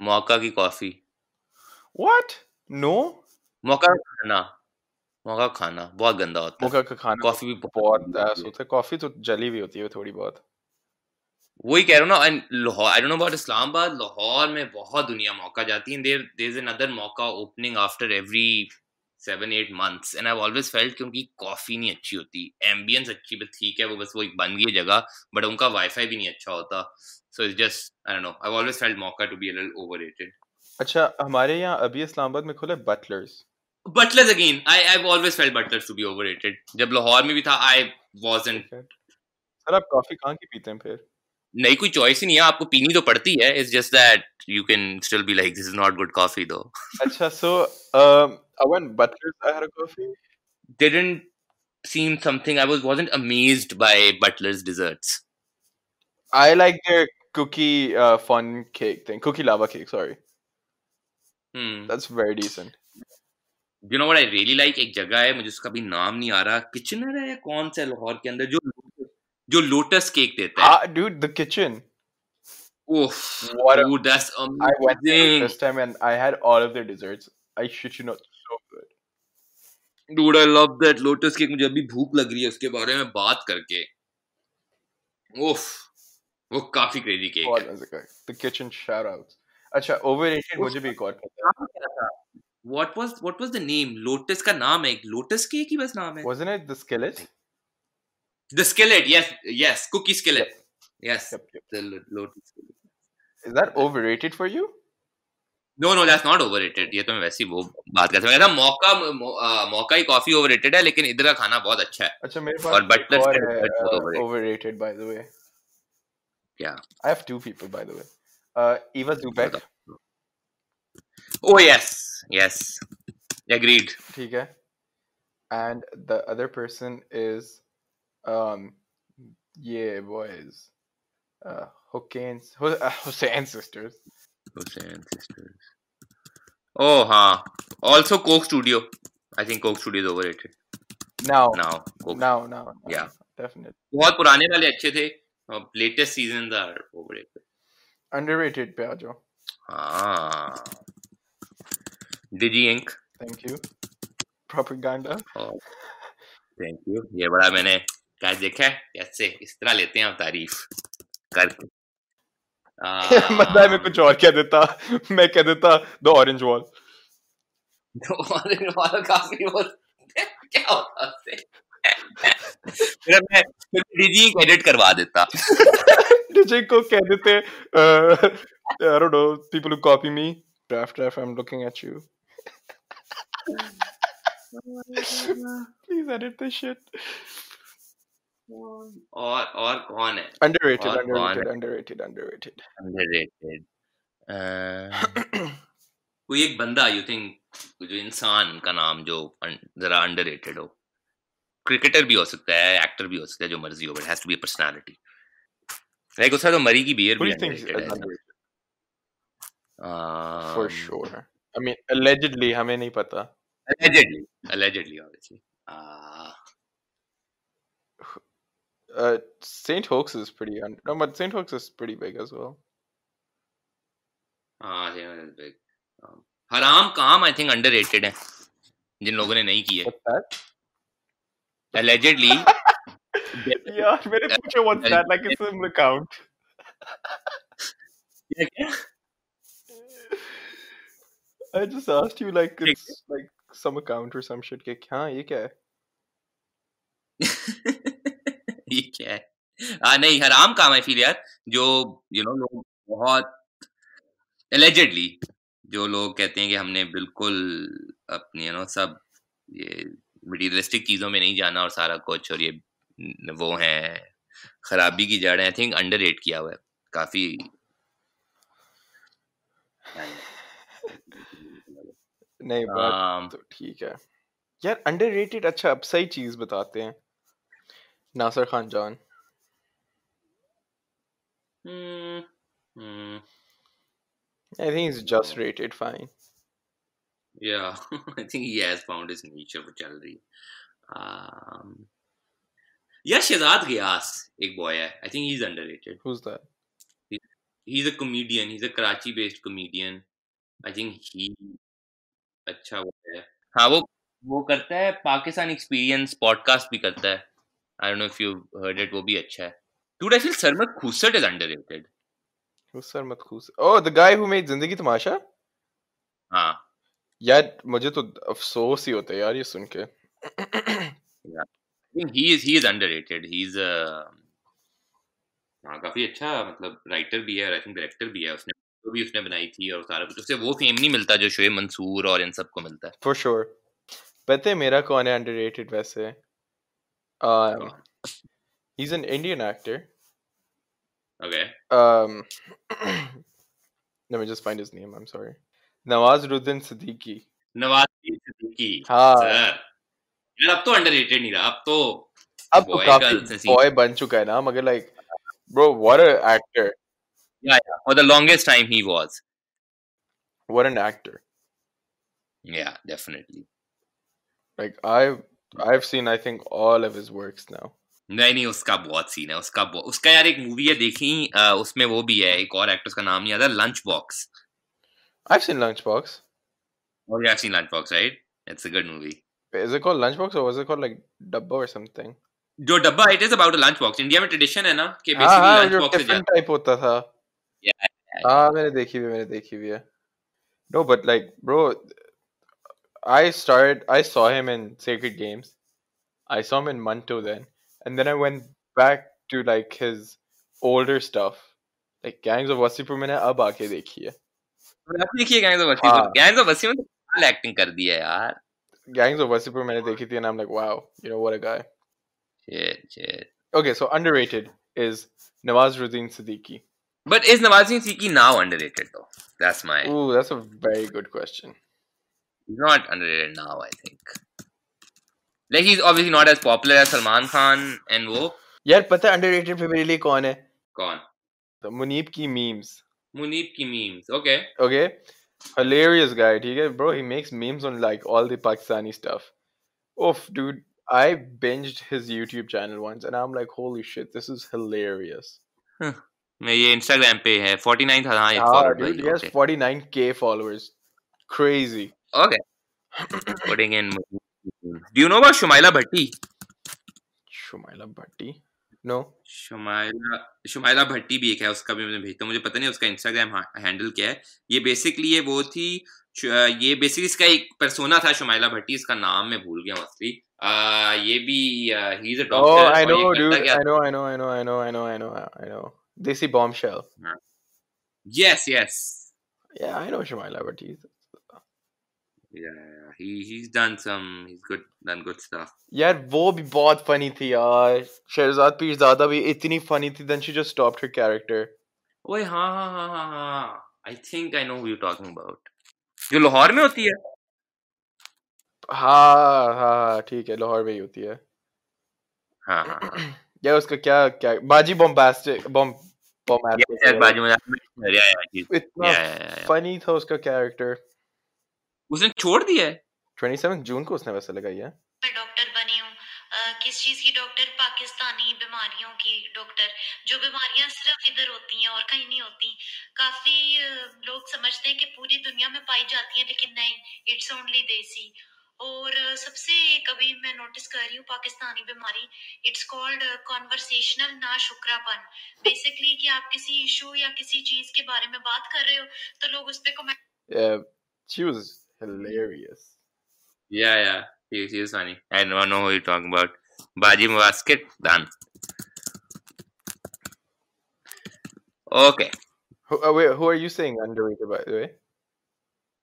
Mocca की coffee what no मौका ना मौका का खाना बहुत गंदा होता है। मोका का खाना कॉफ़ी भी बहुत ass होती है। कॉफ़ी तो जली हुई होती है थोड़ी बहुत। वही कह रहा हूँ ना and Lahore I don't know about Islamabad Lahore में बहुत दुनिया मौका जाती है there there is another Mocca opening after every seven eight months and I always felt क्योंकि कॉफ़ी नहीं अच्छी होती एम्बियंस अच्छी बस ठीक है वो बस वो एक बन गई जगह बट उनका वाईफाई भी नहीं अच्छा होता so it's just I don't know I always felt मौका to be a little overrated अच्छा हमारे यहाँ अभी इस्लामाबाद में खुले Butlers Butlers again. I I've always felt Butlers to be overrated. जब लाहौर में भी था, I wasn't. सर आप कॉफ़ी कहाँ की पीते हैं फिर नहीं कोई चॉइस ही नहीं है आपको पीनी तो पड़ती है it's just that you can still be like this is not good coffee दो अच्छा so um I went Butler's I had a coffee didn't seem something I was wasn't amazed by Butler's desserts. I like their cookie uh, fun cake thing cookie lava cake sorry Hmm. that's very decent You know what I really like एक जगह है मुझे उसका भी नाम नहीं आ रहा Kitchener है या कौन सा लाहौर के अंदर जो जो लोटस केक देता है ah dude the kitchen Oof, What dude, a- that's I went there amazing. this time and I had all of their desserts I shit you not so good Dude, I love that lotus cake. मुझे अभी भूख लग रही है उसके बारे में बात करके उफ वो काफ़ी क्रेजी केक है the kitchen shout outs अच्छा overrated मुझे भी एक और पता है What was what was the name? Lotus का नाम है एक लोटस केक ही बस नाम है wasn't it the skillet The skillet, yes, yes, cookie skillet. yep. Yes, yep, yep. the lotus. skillet. is that overrated for you No, no, that's not overrated. ये तो मैं वैसे ही वो बात कर सकता था मौका मौ, आ, मौका ही कॉफ़ी ओवररेटेड है लेकिन इधर का खाना बहुत अच्छा है अच्छा मेरे पास और के है desserts बहुत uh, overrated. overrated by the way क्या I have two people Oh yes, yes, agreed. ठीक है and the other person is um yeah boys uh Hussein Hu- uh, Hussein sisters Hussein sisters. Oh हाँ. Also Coke Studio. I think Coke Studio is overrated now now. Coke. now now, now Yeah. definitely बहुत पुराने वाले अच्छे थे. Latest season are overrated. underrated पे आ जाओ हाँ. डिजी ink thank you propaganda thank you ये बड़ा मैंने क्या देखा है कैसे इस तरह लेते हैं हम तारीफ़ करके। मतलब मैं कुछ और क्या देता। मैं क्या देता? The orange wall the orange wall काफ़ी वो क्या होता है? फिर मैं फिर डीजी को एडिट करवा देता। डीजी को कह देते I don't know people who copy me draft draft I am looking at you please edit this shit. और और कौन है underrated और कौन underrated है? underrated underrated. अंडररेटेड कोई एक बंदा यू थिंक जो इंसान का नाम जो जरा अंडररेटेड हो। क्रिकेटर भी हो सकता है एक्टर भी हो सकता है जो मर्ज़ी हो but has to be personality like उसका तो मरी की बियर भी underrated है underrated? For sure. I mean allegedly हमें नहीं पता allegedly allegedly obviously uh, uh, Saint Hoax is pretty un- no but Saint Hoax is pretty big as well हाँ yeah, that's big. Um, हराम काम I think underrated है जिन लोगों ने नहीं किए allegedly यार मैंने पूछा what's that like it's account क्या क्या I just asked you like it's like some account or some shit के हाँ ये क्या है ये क्या है हाँ नहीं हराम काम है फिर यार जो यू नो लोग बहुत एलिजेडली जो लोग कहते हैं कि हमने बिल्कुल अपने यू नो सब ये मटीरियलिस्टिक चीज़ों में नहीं जाना और सारा कुछ और ये वो हैं खराबी की जड़ है आई थिंक अंडर किया हुआ है काफ़ी नहीं बात um, तो ठीक है यार अंडररेटेड अच्छा अब सही चीज़ बताते हैं नासिर खान जान hmm, hmm, I think he's just rated fine yeah I think he has found his niche of चल um, या शहजाद गयास एक बॉय है I think he is underrated who's that he's a comedian he's a Karachi based comedian I think he अच्छा वो है। हाँ वो वो करता है पाकिस्तान एक्सपीरियंस पॉडकास्ट भी करता है। I don't know if you heard it वो भी अच्छा है। I feel Sarmat Khusat is underrated. who's Sarmat Khus oh the guy who made ज़िंदगी तमाशा हाँ। यार मुझे तो अफसोस ही होता है यार ये सुन के। I think he is he is underrated. He's uh, हाँ काफ़ी अच्छा मतलब राइटर भी है और आई थिंक डायरेक्टर भी है उसने। जो भी उसने बनाई थी और सारा कुछ उससे वो फेम नहीं मिलता जो शोएब मंसूर और इन सबको मिलता है for sure पता है मेरा कौन है underrated वैसे um he's an Indian actor Okay. um let me just find his name I'm sorry Nawazuddin Siddiqui Nawazuddin Siddiqui हाँ यार अब तो अंडररेटेड नहीं रहा अब तो अब तो boy का काफ़ी बॉय बन चुका है ना मगर like bro what an actor yeah, yeah. for the longest time he was what an actor yeah definitely like I've I've seen I think all of his works now नहीं नहीं उसका बहुत सीन है उसका बहुत- उसका यार एक मूवी है देखी अ, उसमें वो भी है एक और एक्टर का नाम नहीं आता lunch box I've seen Lunchbox और you have seen lunch box right it's a good movie is it called Lunchbox or was it called like Dabba or something जो डब्बा it is about lunch box India में tradition है ना कि हाँ हाँ basically lunch जो box से टिफिन टाइप होता था yeah हाँ ah, मैंने देखी भी मैंने देखी भी है। No but like bro I started I saw him in Sacred Games. I saw him in Manto then. And then I went back to like his older stuff. Like Gangs of Wasseypur मैंने अब आके देखी है। आपने देखी Gangs of Wasseypur Gangs of Wasseypur में क्या acting कर दी है यार। Gangs of Wasseypur मैंने देखी थी and I'm like wow you know what a guy. Shit shit. Okay so underrated is Nawazuddin Siddiqui. But is Nawazuddin Siddiqui now underrated though? That's my. Ooh, that's a very good question. He's not underrated now, I think. Like he's obviously not as popular as Salman Khan and वो. Yeah, but the underrated family मेरे लिए कौन The कौन? memes. Munib ki memes, okay. Okay, hilarious guy, okay, bro. He makes memes on like all the Pakistani stuff. Oof, dude. I binged his YouTube channel once, and I'm like, holy shit, this is hilarious. मैं ये Instagram पे है 49 था हाँ ये follower yes 49k followers crazy okay putting in do you know about Shumaila Bhatti Shumaila Bhatti no Shumaila Shumaila Bhatti भी एक है उसका भी मैं भेजता हूँ तो मुझे पता नहीं उसका इंस्टाग्राम हैंडल क्या है। ये बेसिकली ये वो थी ये बेसिकली इसका एक पर्सोना था शुमाइला भट्टी इसका नाम मैं भूल गया मोस्टली ये भी he is a doctor I know I know I know I know I know I know I know know I know I know I know Desi Bombshell yes yes yeah I know Shumaila Bhatti yeah he he's done some he's good done good stuff यार वो भी बहुत funny थी यार शहजाद पीरजादा भी इतनी funny थी then she just stopped her character ओए हाँ हाँ हाँ हाँ हाँ I think I know who you talking about जो लाहौर में होती है हाँ हाँ हाँ, ठीक है लाहौर में ही होती है हाँ हाँ हाँ या उसका क्या क्या बाजी bombastic bomb yes yes bombastic बाजू में yeah yeah he's- इतना yeah yeah yeah, yeah. Funny था उसका कैरेक्टर उसने छोड़ दिया है? 27 जून को उसने वैसे लगाई है। डॉक्टर बनी हूँ। किस चीज़ की डॉक्टर पाकिस्तानी बीमारियों की डॉक्टर जो बीमारियाँ सिर्फ़ इधर होती हैं और कहीं नहीं होती। काफ़ी लोग समझते हैं कि पूरी दुनिया में पाई जाती हैं लेकिन नहीं इट्स ओनली देसी। और अ, सबसे एक अभी मैं नोटिस कर रही हूँ पाकिस्तानी बीमारी इट्स कॉल्ड कॉन्वर्सेशनल नाशुक्रापन बेसिकली कि आप किसी इशू या किसी चीज़ के बारे में बात कर रहे हो तो लोग उस पर comment yeah, she was hilarious Yeah, yeah. He, he is funny. I don't know who you're talking about. Baji basket done. Okay. who, uh, wait, who are you saying underrated by the way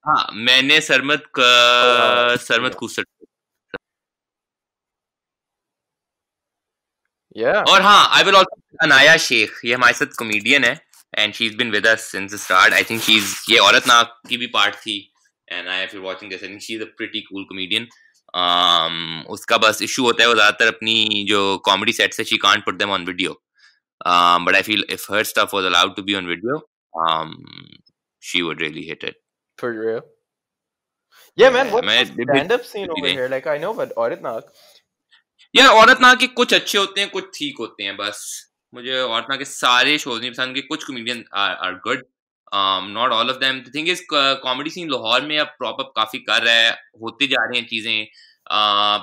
हाँ मैंने सरमत का हाँ, सरमत कुसट yeah और हाँ I will also Anaya Sheikh ये हमारे साथ comedian है and she is been with us since the start I think she is ये औरत नाक की भी पार्ट थी and I if you watching this I think she is a pretty cool comedian um उसका बस इशू होता है वो ज़्यादातर अपनी जो कॉमेडी सेट्स है she can't put them on video um but i feel if her stuff was allowed to be on video um she would really hit it. For real? Yeah man what's man, the stand-up scene over here? Like I know but Auritnak यार औरत ना के कुछ अच्छे होते हैं कुछ ठीक होते हैं बस। मुझे औरत ना के सारे शोज़ नहीं पसंद के कुछ comedian are good not all of them the thing is comedy scene Lahore में अब प्रॉप अप काफ़ी कर रहा है होते जा रहे हैं चीज़ें।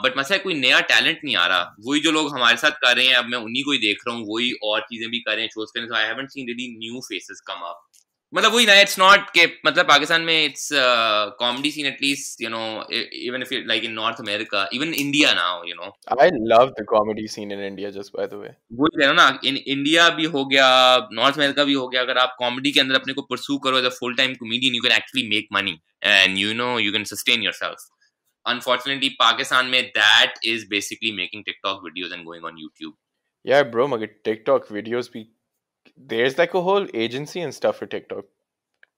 बट मसला है, कोई नया टैलेंट नहीं आ रहा। वही जो लोग हमारे साथ कर रहे हैं अब मैं उन्हीं को ही देख रहा हूँ वही और चीज़ें भी कर रहे हैं शोज़ कर रहे हैं I haven't seen really new faces come up मतलब वही ना इट्स नॉट के मतलब पाकिस्तान में it's comedy scene at least you know even if like in North America even India now you know I love the comedy scene in India just by the way. वो कह रहा ना in India भी हो गया north America भी हो गया अगर आप कॉमेडी के अंदर अपने को परसू करो as a full time comedian you can actually make money and you know you can sustain yourself unfortunately Pakistan में that is basically making TikTok videos and going on YouTube. Yeah, bro, मगर TikTok videos भी there's like a whole agency and stuff for TikTok.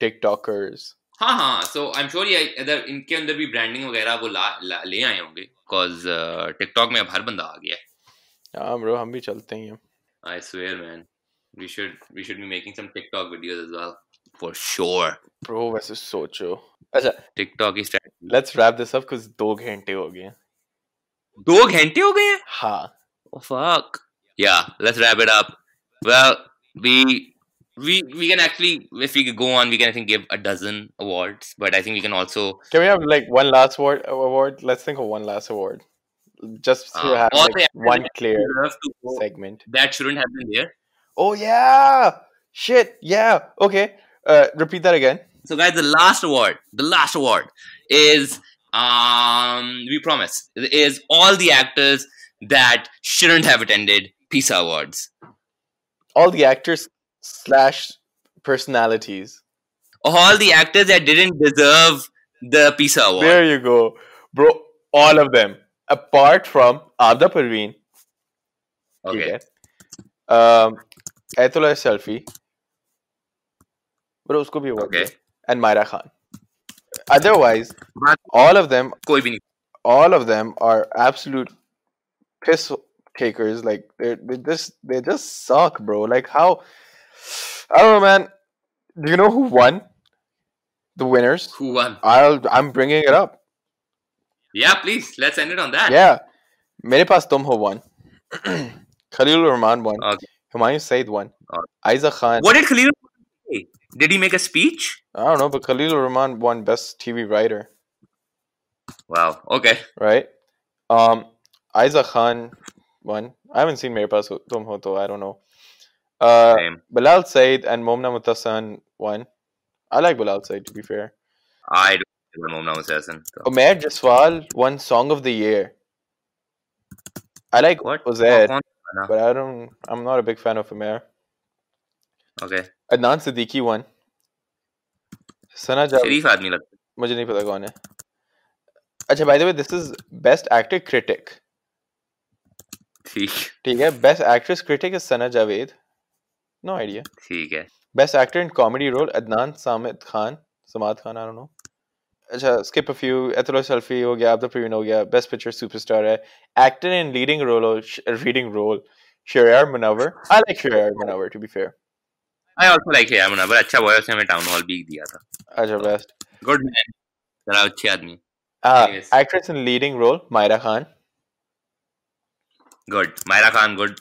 TikTokers. हाँ हाँ so I'm sure ये इधर इनके अंदर भी branding वगैरह वो ला, ला ले आए होंगे cause uh, TikTok में अब हर बंदा आ गया है हाँ bro, हम भी चलते ही हैं. I swear man we should we should be making some TikTok videos as well for sure Bro, वैसे सोचो. अच्छा, TikTok की strategy let's wrap this up because दो घंटे हो गए हैं. दो घंटे हो गए हैं हाँ. Oh fuck. Yeah, let's wrap it up. we we we can actually if we could go on, we can I think give a dozen awards, but I think we can also Can we have like one last award? Award? Let's think of one last award. Just to uh, have like, one clear deserve to go segment. that shouldn't have been there. Oh yeah! Shit! Yeah. Okay. Uh, repeat that again. So guys, the last award, the last award is um we promise is all the actors that shouldn't have attended PISA awards all the actors slash personalities. All the actors that didn't deserve the PISA award. There you go, bro. All of them, apart from Abida Parveen. Okay. Um, Attaullah Esakhelvi. But usko bhi award. Okay. And Myra Khan. Otherwise, all of them, all of them are absolute piss Takers Like they they just they just suck, bro. Like how I don't know, man. Do you know who won? The winners. Who won? I'll I'm bringing it up. Yeah, please. Let's end it on that. Yeah. Mere Paas Tum Ho won Khalil Humayun Saeed won. Okay. Khan. What did Khalil say? Did he make a speech? I don't know, but Khalil Rahman won Best TV Writer. Wow. Okay. Right. Um, Isa Khan one. I haven't seen Mere Paas Tum Ho. I don't know. Uh, Same. Bilal Saeed and Momina Mustehsan One. I like Bilal Saeed to be fair. I don't know Momina Mustehsan. So. Umair Jaswal won Song of the Year. I like what Ozair, oh, but I don't. I'm not a big fan of Umair. Okay. Adnan Siddiqui won. Sana शरीफ आदमी लगता मुझे नहीं पता कौन है अच्छा by the way this is best actor critic ठीक। ठीक है best actress critic is Sana Javed no idea ठीक है। Best actor in comedy role Adnan Samid Khan Samad Khan I don't know अच्छा स्किप अ फ्यू एथलो selfie हो गया अब द प्रीविन हो गया बेस्ट पिक्चर सुपरस्टार है। Actor in leading role reading role Shehryar Munawar I like Shehryar Munawar to be fair I also like है मुना बड़ा अच्छा वॉइस हमें टाउन हॉल भी दिया था। अच्छा बेस्ट गुड मैन जरा अच्छे आदमी. Actress in leading role Maira Khan good, Maira Khan, good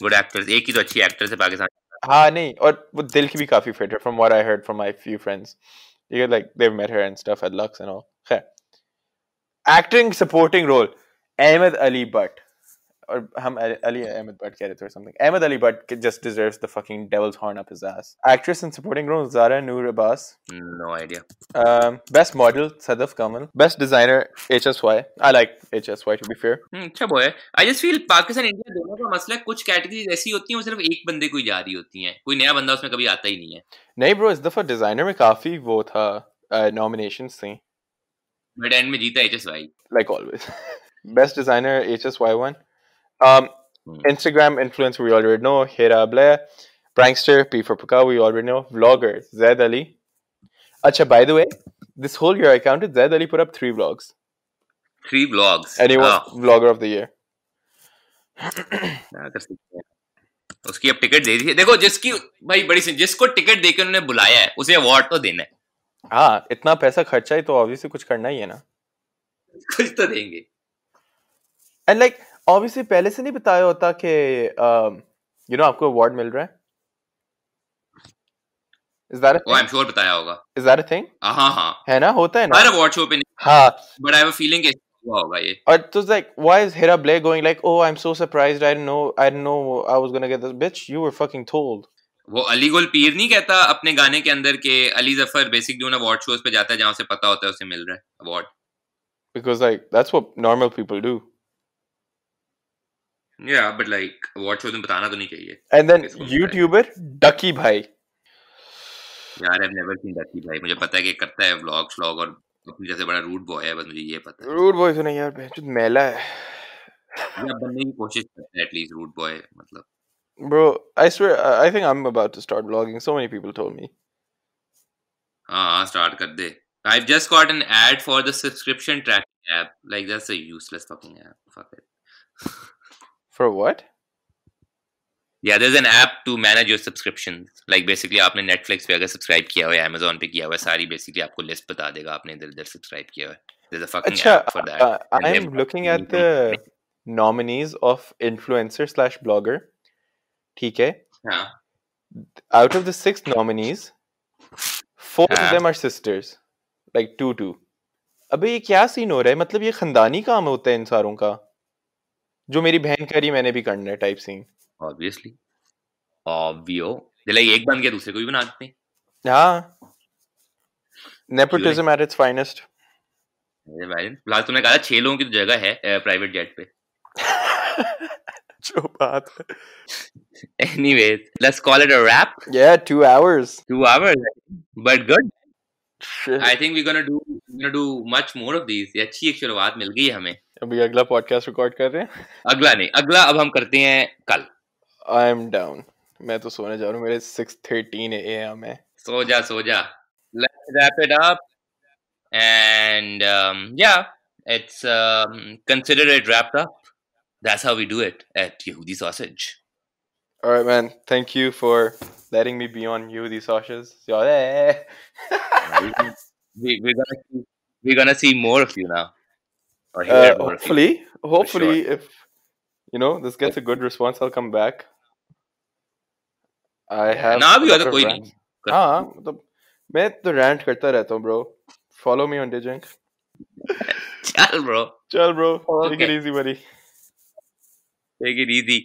good actress, एक ही तो अच्छी एक्ट्रेस है पाकिस्तान हाँ नहीं, और वो दिल की भी काफ़ी फिट है from what I heard from my few friends you get like they have met her and stuff at Lux and all खैर acting supporting role Ahmed Ali but or हम अली अली Ahmed कह रहे or something Ahmed Ali Butt just deserves the fucking devil's horn up his ass actress in supporting role Zara Noor Abbas no idea um, best model Sadaf Kamal best designer HSY I like HSY to be fair अच्छा boy I just feel Pakistan India दोनों का मसला कुछ categories ऐसी होती हैं वो सिर्फ़ एक बंदे को ही जा रही होती हैं कोई नया बंदा उसमें कभी आता ही नहीं है नहीं bro इस दफ़ा designer में काफ़ी वो था uh, nominations थी बट एंड में जीता H S Y like always. Best designer HSY1. Um, Hmm. Instagram influencer we already know. Hera Blair. Prankster P for Puka we already know. Vlogger Zaid Ali. Acha, by the way, this whole year I counted Zaid Ali put up three vlogs, three vlogs and he was vlogger of the year. उसकी अब ticket दे दी है देखो जिसकी भाई बड़ी सी जिसको ticket देके उन्होंने बुलाया है उसे अवार्ड तो देना है हाँ इतना पैसा खर्चा है तो obviously कुछ करना ही है ना कुछ तो देंगे एंड लाइक ऑब्वियसली पहले से नहीं बताया होता कि यू नो आपको अवार्ड मिल रहा है? इज़ दैट वो आई एम श्योर बताया होगा। इज़ दैट अ थिंग हाँ हाँ है। ना? होता है ना? हर अवार्ड शो पे नहीं। हाँ। But I have a feeling कि हुआ होगा ये। Or it was like, why is Hera Blair going like, oh, I'm so surprised. I didn't know. I didn't know I was gonna get this. Bitch, you were वो अली गुल पीर नहीं कहता अपने गाने के अंदर के अली ज़फ़र बेसिकली उन अवार्ड शोज़ पे जाता है जहाँ से पता होता है उसे मिल रहा है award Because like that's what normal people do. Like award shows में बताना तो नहीं चाहिए And then Yes, right. YouTuber Ducky Bhai. यार आई नेवर सीन दैट भाई मुझे पता है कि करता है व्लॉग व्लॉग और अपनी जैसे बड़ा रूट बॉय है बस मुझे ये पता है रूड बॉय तो नहीं यार बेंचोद मेला है या बनने की कोशिश करते हैं एटलीस्ट रूट बॉय मतलब Bro, I swear, I I think I'm about to start vlogging. So many people told me. हाँ हाँ स्टार्ट कर दे I've just got an ad for the subscription tracking app. Like that's a useless fucking app. Fuck it. For what? Yeah, there's an app to manage your subscriptions. Like basically आपने Netflix पे अगर subscribe किया हुआ है Amazon पे किया हुआ है सारी basically आपको लिस्ट बता देगा आपने इधर इधर सब्सक्राइब किया हुआ है. There's a fucking Acha, app for that. uh, And I'm they've- looking at the nominees of influencer slash blogger. ठीक है. हाँ Out of the six nominees, four of हाँ. them are sisters. Like two two. अबे ये क्या scene हो रहा है मतलब ये खानदानी काम होता है इन सारों का जो मेरी बहन कह रही मैंने भी करना है टाइप सीन ऑब्वियसली ऑब्वियो लाइक एक बन गया दूसरे को भी बना देते हैं. हाँ। नेपोटिज्म एट इट्स फाइनेस्ट फ़िलहाल तूने कहा छह लोगों की तो जगह है प्राइवेट जेट पे। जो बात anyways let's call it a wrap या 2 hours 2 hours but good I think we gonna do gonna do much more of these ये अच्छी एक शुरुआत मिल गई हमें। अभी अगला पॉडकास्ट रिकॉर्ड कर रहे हैं? अगला नहीं अगला अब हम करते हैं कल। आई एम डाउन मैं तो सोने जा रहा हूँ मेरे 6:13 एएम है। सो जा सो जा let's wrap it up and yeah it's consider it wrapped up that's how we do it at यहूदी sausage alright man thank you for letting me be on you, these sausages. Yeah. we, we're gonna see, we're gonna see more of you now or hear Uh, more of you. hopefully, hopefully, if you know this gets a good response, I'll come back. I have. ना a भी हो lot तो of कोई rants. नहीं हाँ मतलब मैं तो rant करता रहता हूँ, bro. Follow me on Digink. चल bro Chal, bro. Take Okay. it easy, buddy. take it easy